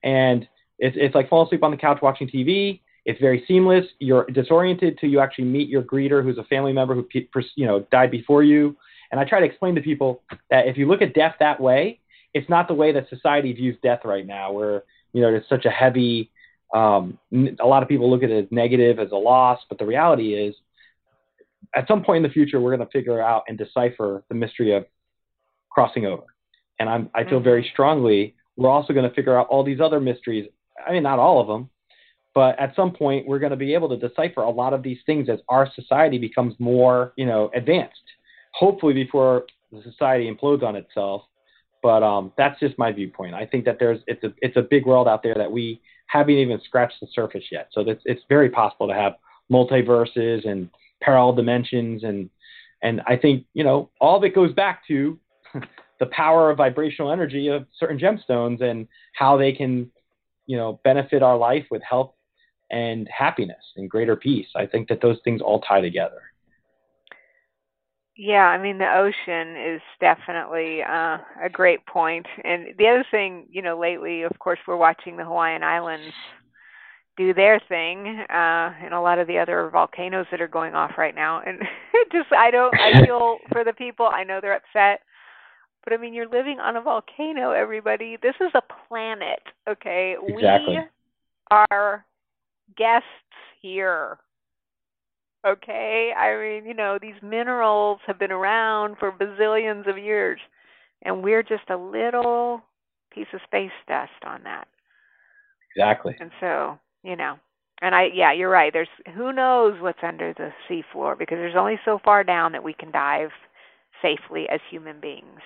and it's it's like falling asleep on the couch watching TV. It's very seamless. You're disoriented till you actually meet your greeter, who's a family member who you know died before you. And I try to explain to people that if you look at death that way, it's not the way that society views death right now, where you know it's such a heavy. Um, a lot of people look at it as negative, as a loss, but the reality is, at some point in the future, we're going to figure out and decipher the mystery of crossing over. And I'm, I feel very strongly we're also going to figure out all these other mysteries. I mean, not all of them, but at some point we're going to be able to decipher a lot of these things as our society becomes more, you know, advanced. Hopefully before the society implodes on itself. But um, that's just my viewpoint. I think that there's it's a it's a big world out there that we haven't even scratched the surface yet. So it's it's very possible to have multiverses and parallel dimensions and and I think you know all of it goes back to the power of vibrational energy of certain gemstones and how they can you know benefit our life with health and happiness and greater peace. I think that those things all tie together. Yeah, I mean the ocean is definitely uh, a great point. And the other thing, you know, lately, of course, we're watching the Hawaiian Islands do their thing, uh, and a lot of the other volcanoes that are going off right now. And it just, I don't, I feel for the people. I know they're upset, but I mean, you're living on a volcano. Everybody, this is a planet, okay? Exactly. We are guests here. Okay? I mean, you know, these minerals have been around for bazillions of years, and we're just a little piece of space dust on that. Exactly. And so, you know, and I, yeah, you're right. There's who knows what's under the seafloor because there's only so far down that we can dive safely as human beings.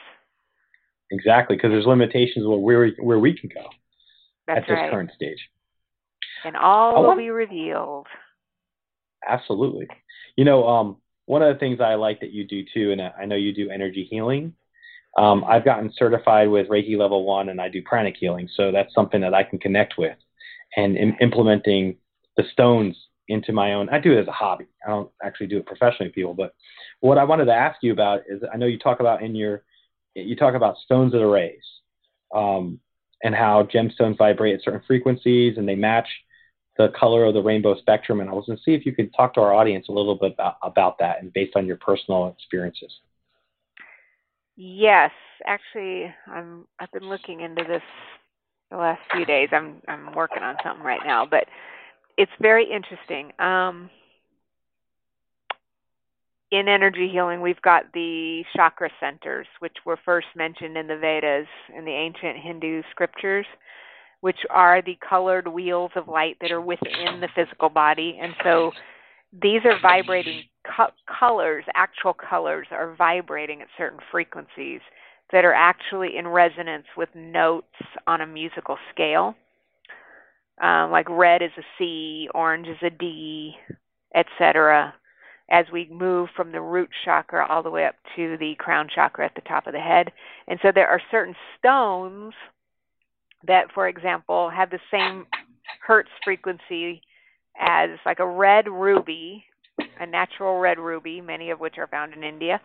Exactly, because there's limitations where we where we can go That's at this right. current stage. And all will be revealed. Absolutely. You know, um, one of the things I like that you do too, and I know you do energy healing. Um, I've gotten certified with Reiki level one, and I do pranic healing, so that's something that I can connect with, and in implementing the stones into my own. I do it as a hobby. I don't actually do it professionally, people. But what I wanted to ask you about is, I know you talk about in your, you talk about stones that arrays, um, and how gemstones vibrate at certain frequencies, and they match the color of the rainbow spectrum. And I was going to see if you could talk to our audience a little bit about, about that, and based on your personal experiences. Yes, actually, I'm. I've been looking into this the last few days. I'm. I'm working on something right now, but it's very interesting. Um, in energy healing, we've got the chakra centers, which were first mentioned in the Vedas in the ancient Hindu scriptures, which are the colored wheels of light that are within the physical body. And so these are vibrating co- colors, actual colors are vibrating at certain frequencies that are actually in resonance with notes on a musical scale. Um, like red is a C, orange is a D, etc. As we move from the root chakra all the way up to the crown chakra at the top of the head. And so there are certain stones that, for example, have the same hertz frequency as like a red ruby, a natural red ruby, many of which are found in India,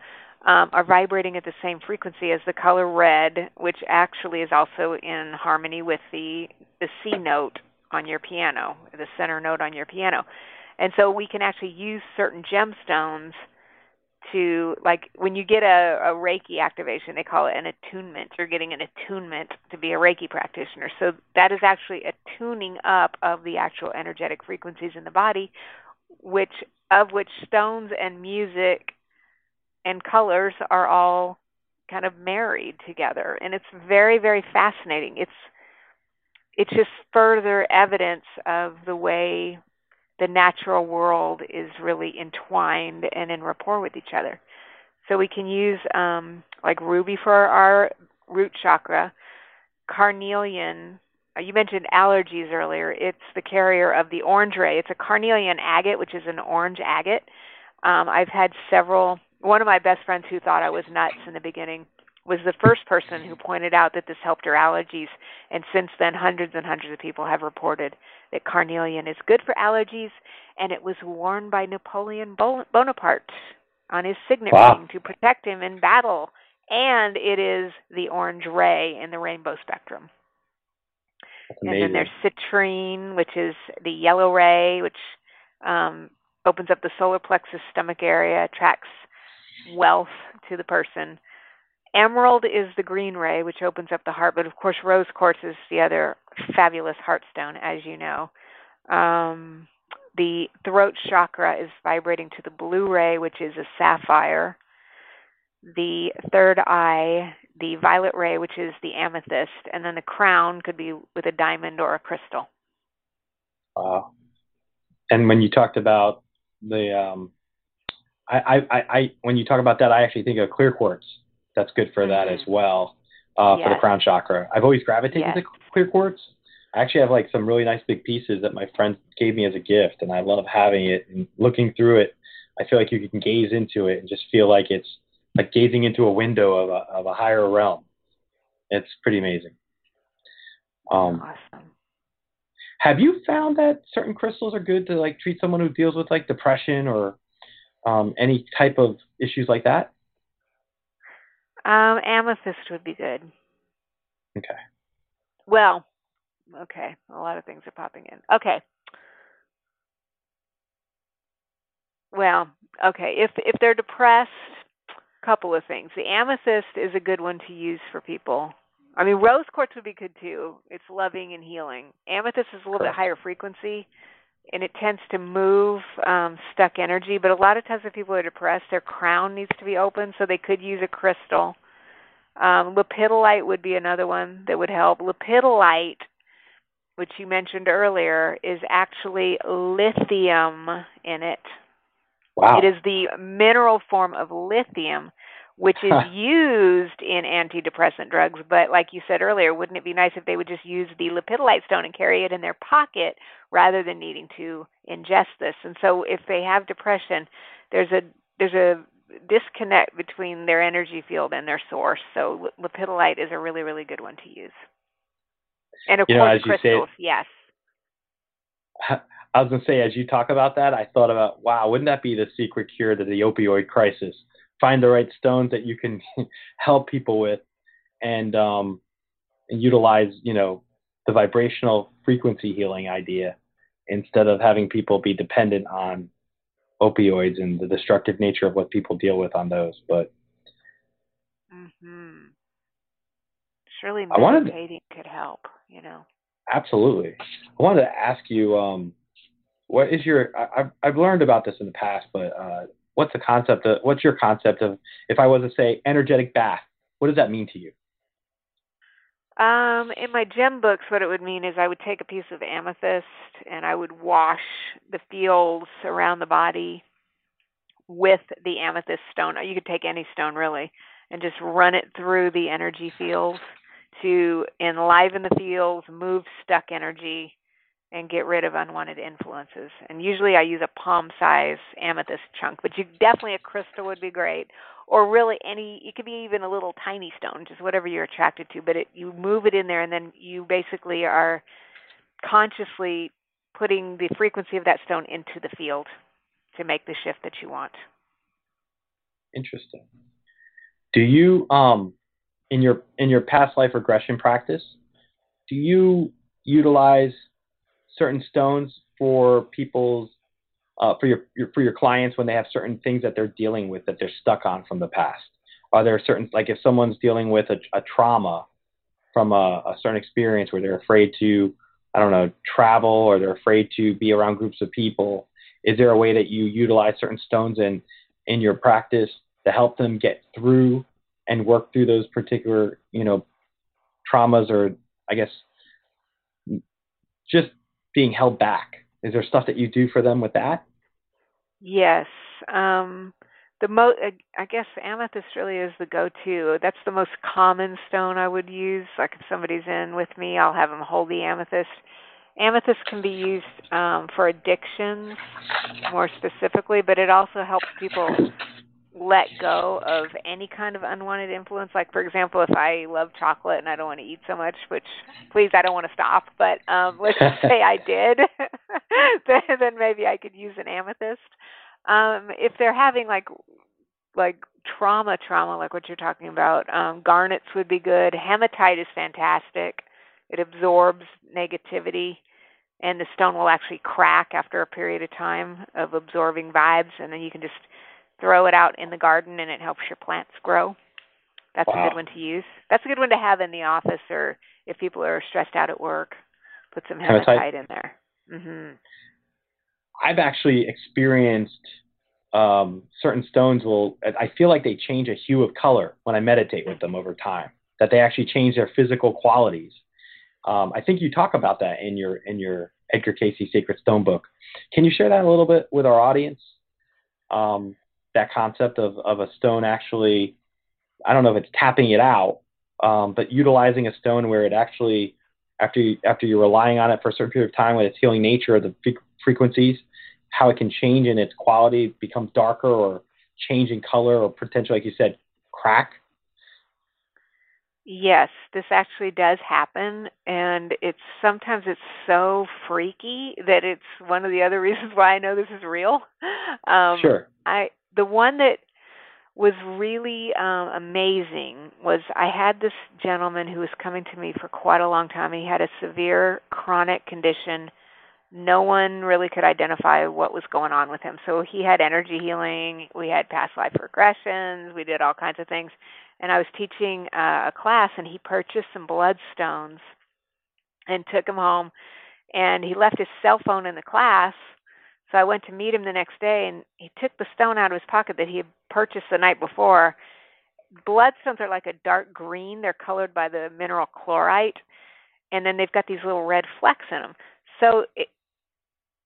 um, are vibrating at the same frequency as the color red, which actually is also in harmony with the the C note on your piano, the center note on your piano. And so we can actually use certain gemstones to like when you get a, a Reiki activation, they call it an attunement. You're getting an attunement to be a Reiki practitioner. So that is actually a tuning up of the actual energetic frequencies in the body, which of which stones and music and colors are all kind of married together. And it's very, very fascinating. It's it's just further evidence of the way the natural world is really entwined and in rapport with each other. So we can use um, like ruby for our root chakra, carnelian. uh, You mentioned allergies earlier. It's the carrier of the orange ray. It's a carnelian agate, which is an orange agate. Um, I've had several. One of my best friends who thought I was nuts in the beginning was the first person who pointed out that this helped her allergies. And since then, hundreds and hundreds of people have reported that carnelian is good for allergies. And it was worn by Napoleon Bonaparte on his signet Wow. ring to protect him in battle. And it is the orange ray in the rainbow spectrum. And then there's citrine, which is the yellow ray, which um, opens up the solar plexus stomach area, attracts wealth to the person. Emerald is the green ray, which opens up the heart, but of course, rose quartz is the other fabulous heart stone, as you know. Um, the throat chakra is vibrating to the blue ray, which is a sapphire. The third eye, the violet ray, which is the amethyst, and then the crown could be with a diamond or a crystal. Wow. And when you talked about the, um, I, I, I, I, when you talk about that, I actually think of clear quartz. That's good for that Mhm. as well, uh, for the crown chakra. I've always gravitated Yes. to clear quartz. I actually have like some really nice big pieces that my friend gave me as a gift, and I love having it and looking through it. I feel like you can gaze into it and just feel like it's like gazing into a window of a of a higher realm. It's pretty amazing. Um, Awesome. have you found that certain crystals are good to like treat someone who deals with like depression or um, any type of issues like that? Um, amethyst would be good. Okay. Well, okay. A lot of things are popping in. Okay. Well, okay. If if they're depressed, couple of things. The amethyst is a good one to use for people. I mean, rose quartz would be good too. It's loving and healing. Amethyst is a little bit higher frequency, and it tends to move um, stuck energy. But a lot of times, if people are depressed, their crown needs to be open, so they could use a crystal. Um, lepidolite would be another one that would help. Lepidolite, which you mentioned earlier, is actually lithium in it. Wow. It is the mineral form of lithium, which is used in antidepressant drugs. But like you said earlier, wouldn't it be nice if they would just use the lepidolite stone and carry it in their pocket rather than needing to ingest this. And so if they have depression, there's a there's a disconnect between their energy field and their source. So lepidolite is a really really good one to use. And of you course know, crystals, yes. I was gonna say, as you talk about that, I thought about, wow, wouldn't that be the secret cure to the opioid crisis? Find the right stones that you can help people with, and um, and utilize, you know, the vibrational frequency healing idea instead of having people be dependent on opioids and the destructive nature of what people deal with on those. But mhm. Surely I wanted- meditating could help, you know. Absolutely. I wanted to ask you, um, what is your? I, I've I've learned about this in the past, but uh, what's the concept of? What's your concept of? If I was to say energetic bath, what does that mean to you? Um, in my gem books, what it would mean is I would take a piece of amethyst and I would wash the fields around the body with the amethyst stone. You could take any stone really and just run it through the energy fields to enliven the fields, move stuck energy, and get rid of unwanted influences. And usually I use a palm size amethyst chunk, but you definitely a crystal would be great. Or really any it could be even a little tiny stone, just whatever you're attracted to, but it you move it in there and then you basically are consciously putting the frequency of that stone into the field to make the shift that you want. Interesting. Do you um in your in your past life regression practice, do you utilize certain stones for people's uh, for your, your for your clients when they have certain things that they're dealing with that they're stuck on from the past? Are there certain like if someone's dealing with a, a trauma from a, a certain experience where they're afraid to I don't know travel or they're afraid to be around groups of people? Is there a way that you utilize certain stones in in your practice to help them get through and work through those particular you know traumas or I guess just being held back? Is there stuff that you do for them with that? Yes. Um, the mo I guess amethyst really is the go-to. That's the most common stone I would use. Like if somebody's in with me, I'll have them hold the amethyst. Amethyst can be used um, for addictions more specifically, but it also helps people let go of any kind of unwanted influence. Like for example, if I love chocolate and I don't want to eat so much, which please I don't want to stop, but um let's just say I did, then, then maybe I could use an amethyst. Um if they're having like like trauma trauma like what you're talking about, um garnets would be good. Hematite is fantastic. It absorbs negativity and the stone will actually crack after a period of time of absorbing vibes and then you can just throw it out in the garden and it helps your plants grow. That's Wow. a good one to use. That's a good one to have in the office or if people are stressed out at work, put some Hematite? in there. Mhm. I've actually experienced um, certain stones will. I feel like they change a hue of color when I meditate with them over time. That they actually change their physical qualities. Um, I think you talk about that in your in your Edgar Cayce Sacred Stone book. Can you share that a little bit with our audience? Um, that concept of of a stone actually, I don't know if it's tapping it out, um, but utilizing a stone where it actually after you, after you're relying on it for a certain period of time with its healing nature of the fre- frequencies, how it can change in its quality, become darker or change in color or potentially, like you said, crack. Yes, this actually does happen and it's sometimes it's so freaky that it's one of the other reasons why I know this is real. Um sure. I the one that was really um, amazing was I had this gentleman who was coming to me for quite a long time. He had a severe chronic condition. No one really could identify what was going on with him. So he had energy healing. We had past life regressions. We did all kinds of things. And I was teaching uh, a class, and he purchased some bloodstones and took them home. And he left his cell phone in the class. So I went to meet him the next day, and he took the stone out of his pocket that he had purchased the night before. Bloodstones are like a dark green. They're colored by the mineral chlorite, and then they've got these little red flecks in them. So, it,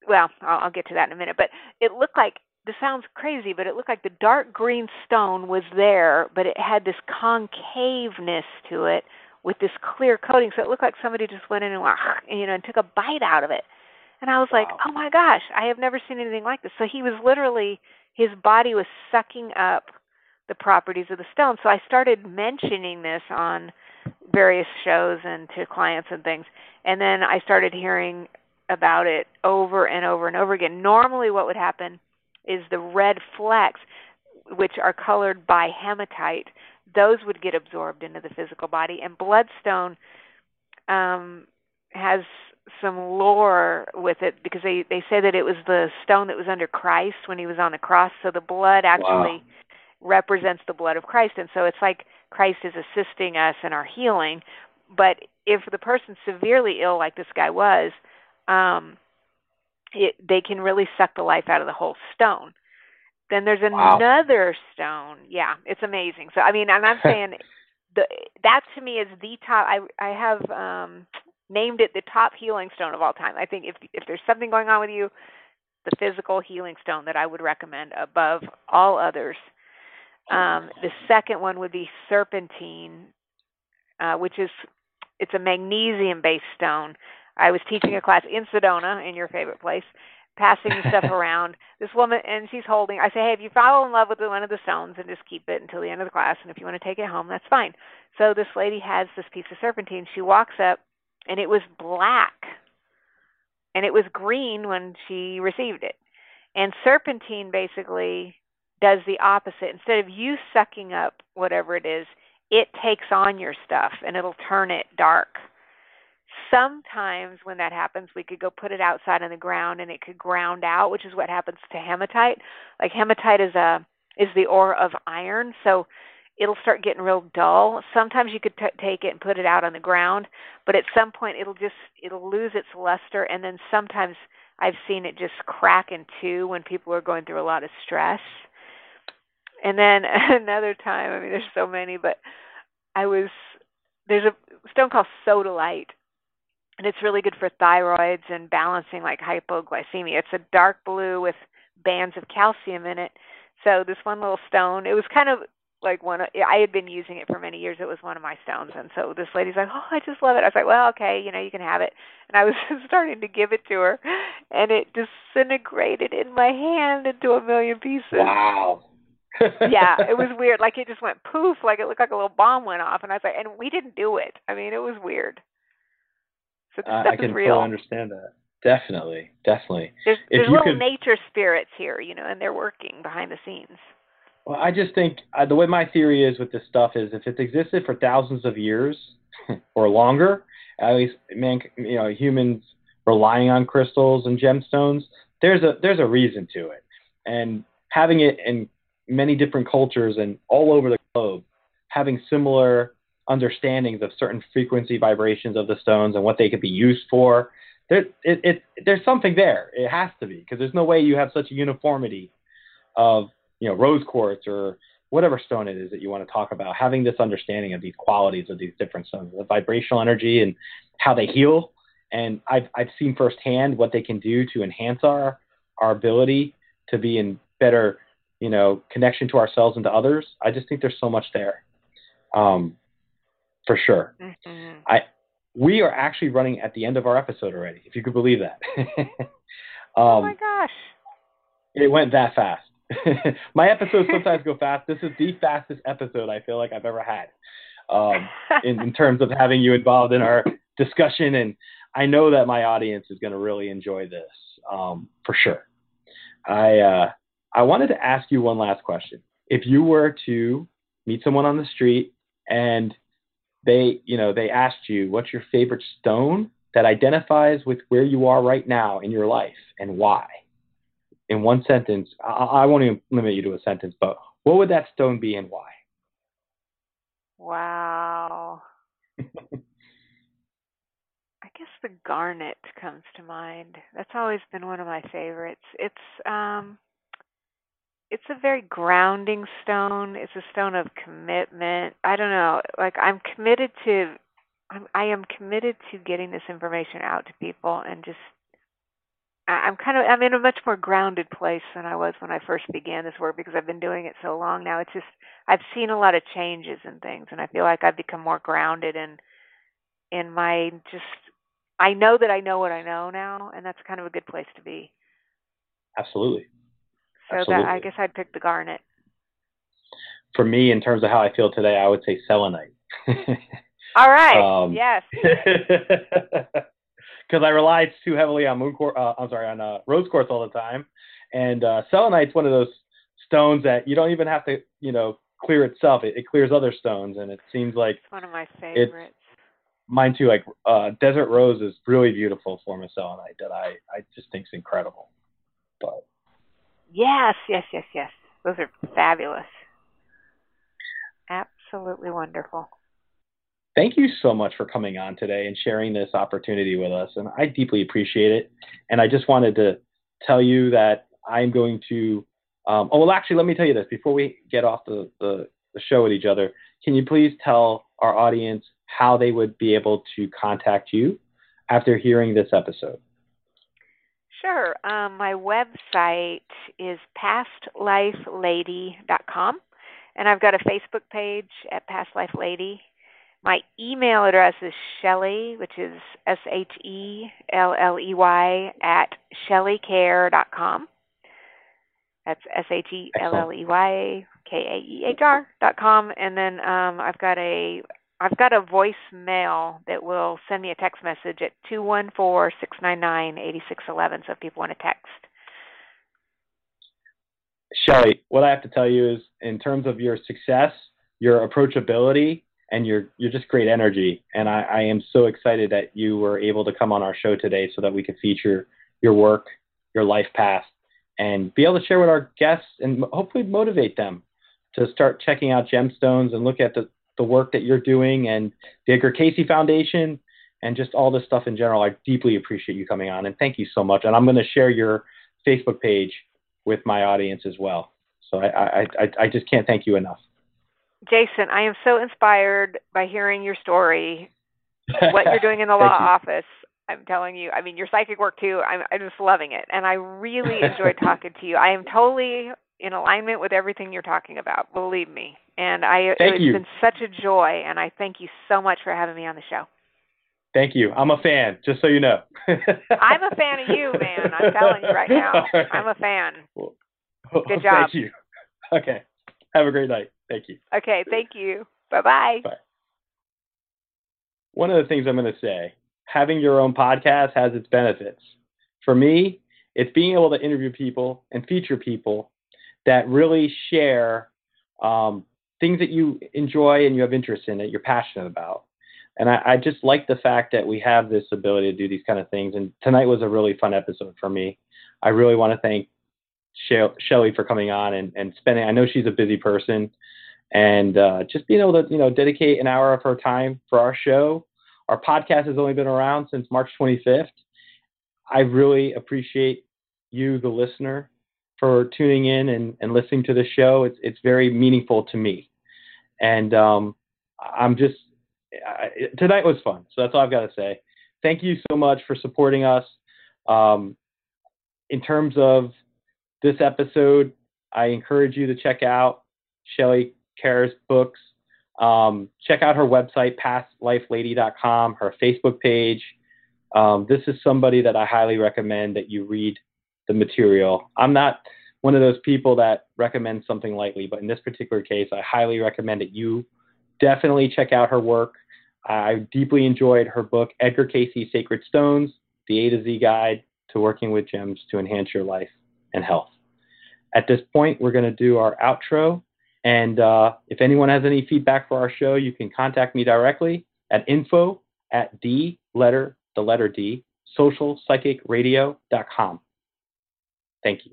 well, I'll, I'll get to that in a minute. But it looked like this sounds crazy, but it looked like the dark green stone was there, but it had this concaveness to it with this clear coating. So it looked like somebody just went in and, you know, and took a bite out of it. And I was like, Wow. "Oh my gosh, I have never seen anything like this." So he was literally his body was sucking up the properties of the stone. So I started mentioning this on various shows and to clients and things. And then I started hearing about it over and over and over again. Normally what would happen is the red flecks which are colored by hematite, those would get absorbed into the physical body and bloodstone um has some lore with it because they they say that it was the stone that was under Christ when he was on the cross. So the blood actually represents the blood of Christ. And so it's like Christ is assisting us in our healing. But if the person's severely ill like this guy was um it, they can really suck the life out of the whole stone. Then there's Wow. another stone. Yeah it's amazing. So i mean and i'm saying the that to me is the top. I i have um named it the top healing stone of all time. I think if if there's something going on with you the physical healing stone that i would recommend above all others. Um the second one would be serpentine uh which is it's a magnesium based stone. I was teaching a class in sedona in your favorite place passing stuff around. This woman and she's holding i say hey if you fall in love with one of the stones and just keep it until the end of the class and if you want to take it home that's fine. So this lady has this piece of serpentine. She walks up and it was black and it was green when she received it. And serpentine basically does the opposite. Instead of you sucking up whatever it is it takes on your stuff and it'll turn it dark. Sometimes when that happens we could go put it outside on the ground and it could ground out which is what happens to hematite. Like hematite is a is the ore of iron. So it'll start getting real dull sometimes you could t- take it and put it out on the ground but at some point it'll just it'll lose its luster and then sometimes i've seen it just crack in two when people are going through a lot of stress and then another time i mean there's so many but i was there's a stone called sodalite and it's really good for thyroids and balancing like hypoglycemia. It's a dark blue with bands of calcium in it. So this one little stone, it was kind of like one of, I had been using it for many years. It was one of my stones, and so this lady's like, "Oh, I just love it." I was like, "Well, okay, you know, you can have it." And I was starting to give it to her, and it disintegrated in my hand into a million pieces. Wow. yeah, it was weird. Like it just went poof, like it looked like a little bomb went off, and I was like, and we didn't do it. I mean, it was weird. So this I, can real. fully understand that. Definitely, definitely. There's, If there's little nature spirits here, you know, and they're working behind the scenes. Well, I just think uh, the way my theory is with this stuff is if it's existed for thousands of years or longer, at least man, you know, humans relying on crystals and gemstones, there's a there's a reason to it, and having it in many different cultures and all over the globe, having similar understandings of certain frequency vibrations of the stones and what they could be used for. There, it, it, there's something there. It has to be because there's no way you have such a uniformity of you know rose quartz or whatever stone it is that you want to talk about. Having this understanding of these qualities of these different stones, the vibrational energy and how they heal. And I've I've seen firsthand what they can do to enhance our our ability to be in better you know connection to ourselves and to others. I just think there's so much there. Um, for sure. Mm-hmm. I we are actually running at the end of our episode already, if you could believe that. oh um, my gosh. it went that fast. My episodes sometimes go fast. This is the fastest episode I feel like I've ever had um, in, in terms of having you involved in our discussion. And I know that my audience is going to really enjoy this um, for sure. I uh, I wanted to ask you one last question. If you were to meet someone on the street and they, you know, they asked you what's your favorite stone that identifies with where you are right now in your life and why, in one sentence, I, I won't even limit you to a sentence, but what would that stone be and why? Wow. I guess the garnet comes to mind. That's always been one of my favorites. It's um it's a very grounding stone. It's a stone of commitment. I don't know. Like I'm committed to I'm I am committed to getting this information out to people and just I'm kind of I'm in a much more grounded place than I was when I first began this work because I've been doing it so long now. It's just I've seen a lot of changes and things and I feel like I've become more grounded in in my just I know that I know what I know now, and that's kind of a good place to be. Absolutely. So Absolutely. that I guess I'd pick the garnet. For me, in terms of how I feel today, I would say selenite. All right. Um, yes. Because I relied too heavily on moon quartz. Uh, I'm sorry, on uh, rose quartz all the time, and uh, selenite's one of those stones that you don't even have to, you know, clear itself. It, it clears other stones, and it seems like It's one of my favorites. mine too. Like uh, desert rose is really beautiful form of selenite that I I just think is incredible. But Yes, yes, yes, yes. Those are fabulous. Absolutely wonderful. Thank you so much for coming on today and sharing this opportunity with us. And I deeply appreciate it. And I just wanted to tell you that I'm going to, um, oh, well, actually, let me tell you this before we get off the, the, the show with each other. Can you please tell our audience how they would be able to contact you after hearing this episode? Sure. Um, my website is pastlifelady.com, and I've got a Facebook page at Past Life Lady. My email address is Shelley, which is S H E L L E Y, at shelleykaehr.com. That's S H E L L E Y K A E H R dot com. And then um, I've got a I've got a voicemail that will send me a text message at 214-699-8611 so if people want to text. Shelley, what I have to tell you is, in terms of your success, your approachability, and your you're just great energy, and I, I am so excited that you were able to come on our show today so that we could feature your work, your life path, and be able to share with our guests and hopefully motivate them to start checking out gemstones and look at the, the work that you're doing and the Edgar Cayce Foundation and just all this stuff in general. I deeply appreciate you coming on and thank you so much. And I'm going to share your Facebook page with my audience as well. So I, I, I, I just can't thank you enough. Jason, I am so inspired by hearing your story, what you're doing in the law office. I'm telling you, I mean, your psychic work too. I'm, I'm just loving it. And I really enjoyed talking to you. I am totally in alignment with everything you're talking about, believe me. And I, Thank it's you. been such a joy, and I thank you so much for having me on the show. Thank you. I'm a fan, just so you know. I'm a fan of you, man. I'm telling you right now. I'm a fan. Good job. Thank you. Okay. Have a great night. Thank you. Okay, thank you. Bye-bye. Bye. One of the things I'm going to say having your own podcast has its benefits. For me, it's being able to interview people and feature people that really share um, things that you enjoy and you have interest in that you're passionate about. And I, I just like the fact that we have this ability to do these kind of things. And tonight was a really fun episode for me. I really want to thank Shelley for coming on and, and spending. I know she's a busy person, and uh, just being able to you know dedicate an hour of her time for our show. Our podcast has only been around since March 25th. I really appreciate you, the listener, for tuning in and, and listening to the show. It's it's very meaningful to me, and um, I'm just I, tonight was fun. So that's all I've got to say. Thank you so much for supporting us. Um, in terms of this episode, I encourage you to check out Shelley Kaehr's books. Um, check out her website, pastlifelady.com, her Facebook page. Um, this is somebody that I highly recommend that you read the material. I'm not one of those people that recommend something lightly, but in this particular case, I highly recommend that you definitely check out her work. I deeply enjoyed her book, Edgar Cayce Sacred Stones, The A to Z Guide to Working with Gems to Enhance Your Life and Health. At this point, we're going to do our outro. And uh, if anyone has any feedback for our show, you can contact me directly at info at D letter, the letter D, socialpsychicradio.com. Thank you.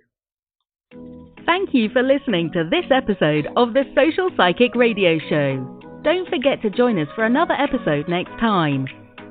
Thank you for listening to this episode of the Social Psychic Radio Show. Don't forget to join us for another episode next time.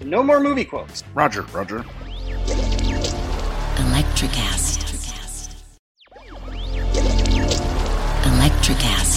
So no more movie quotes. Roger, Roger. Electricast. Electricast.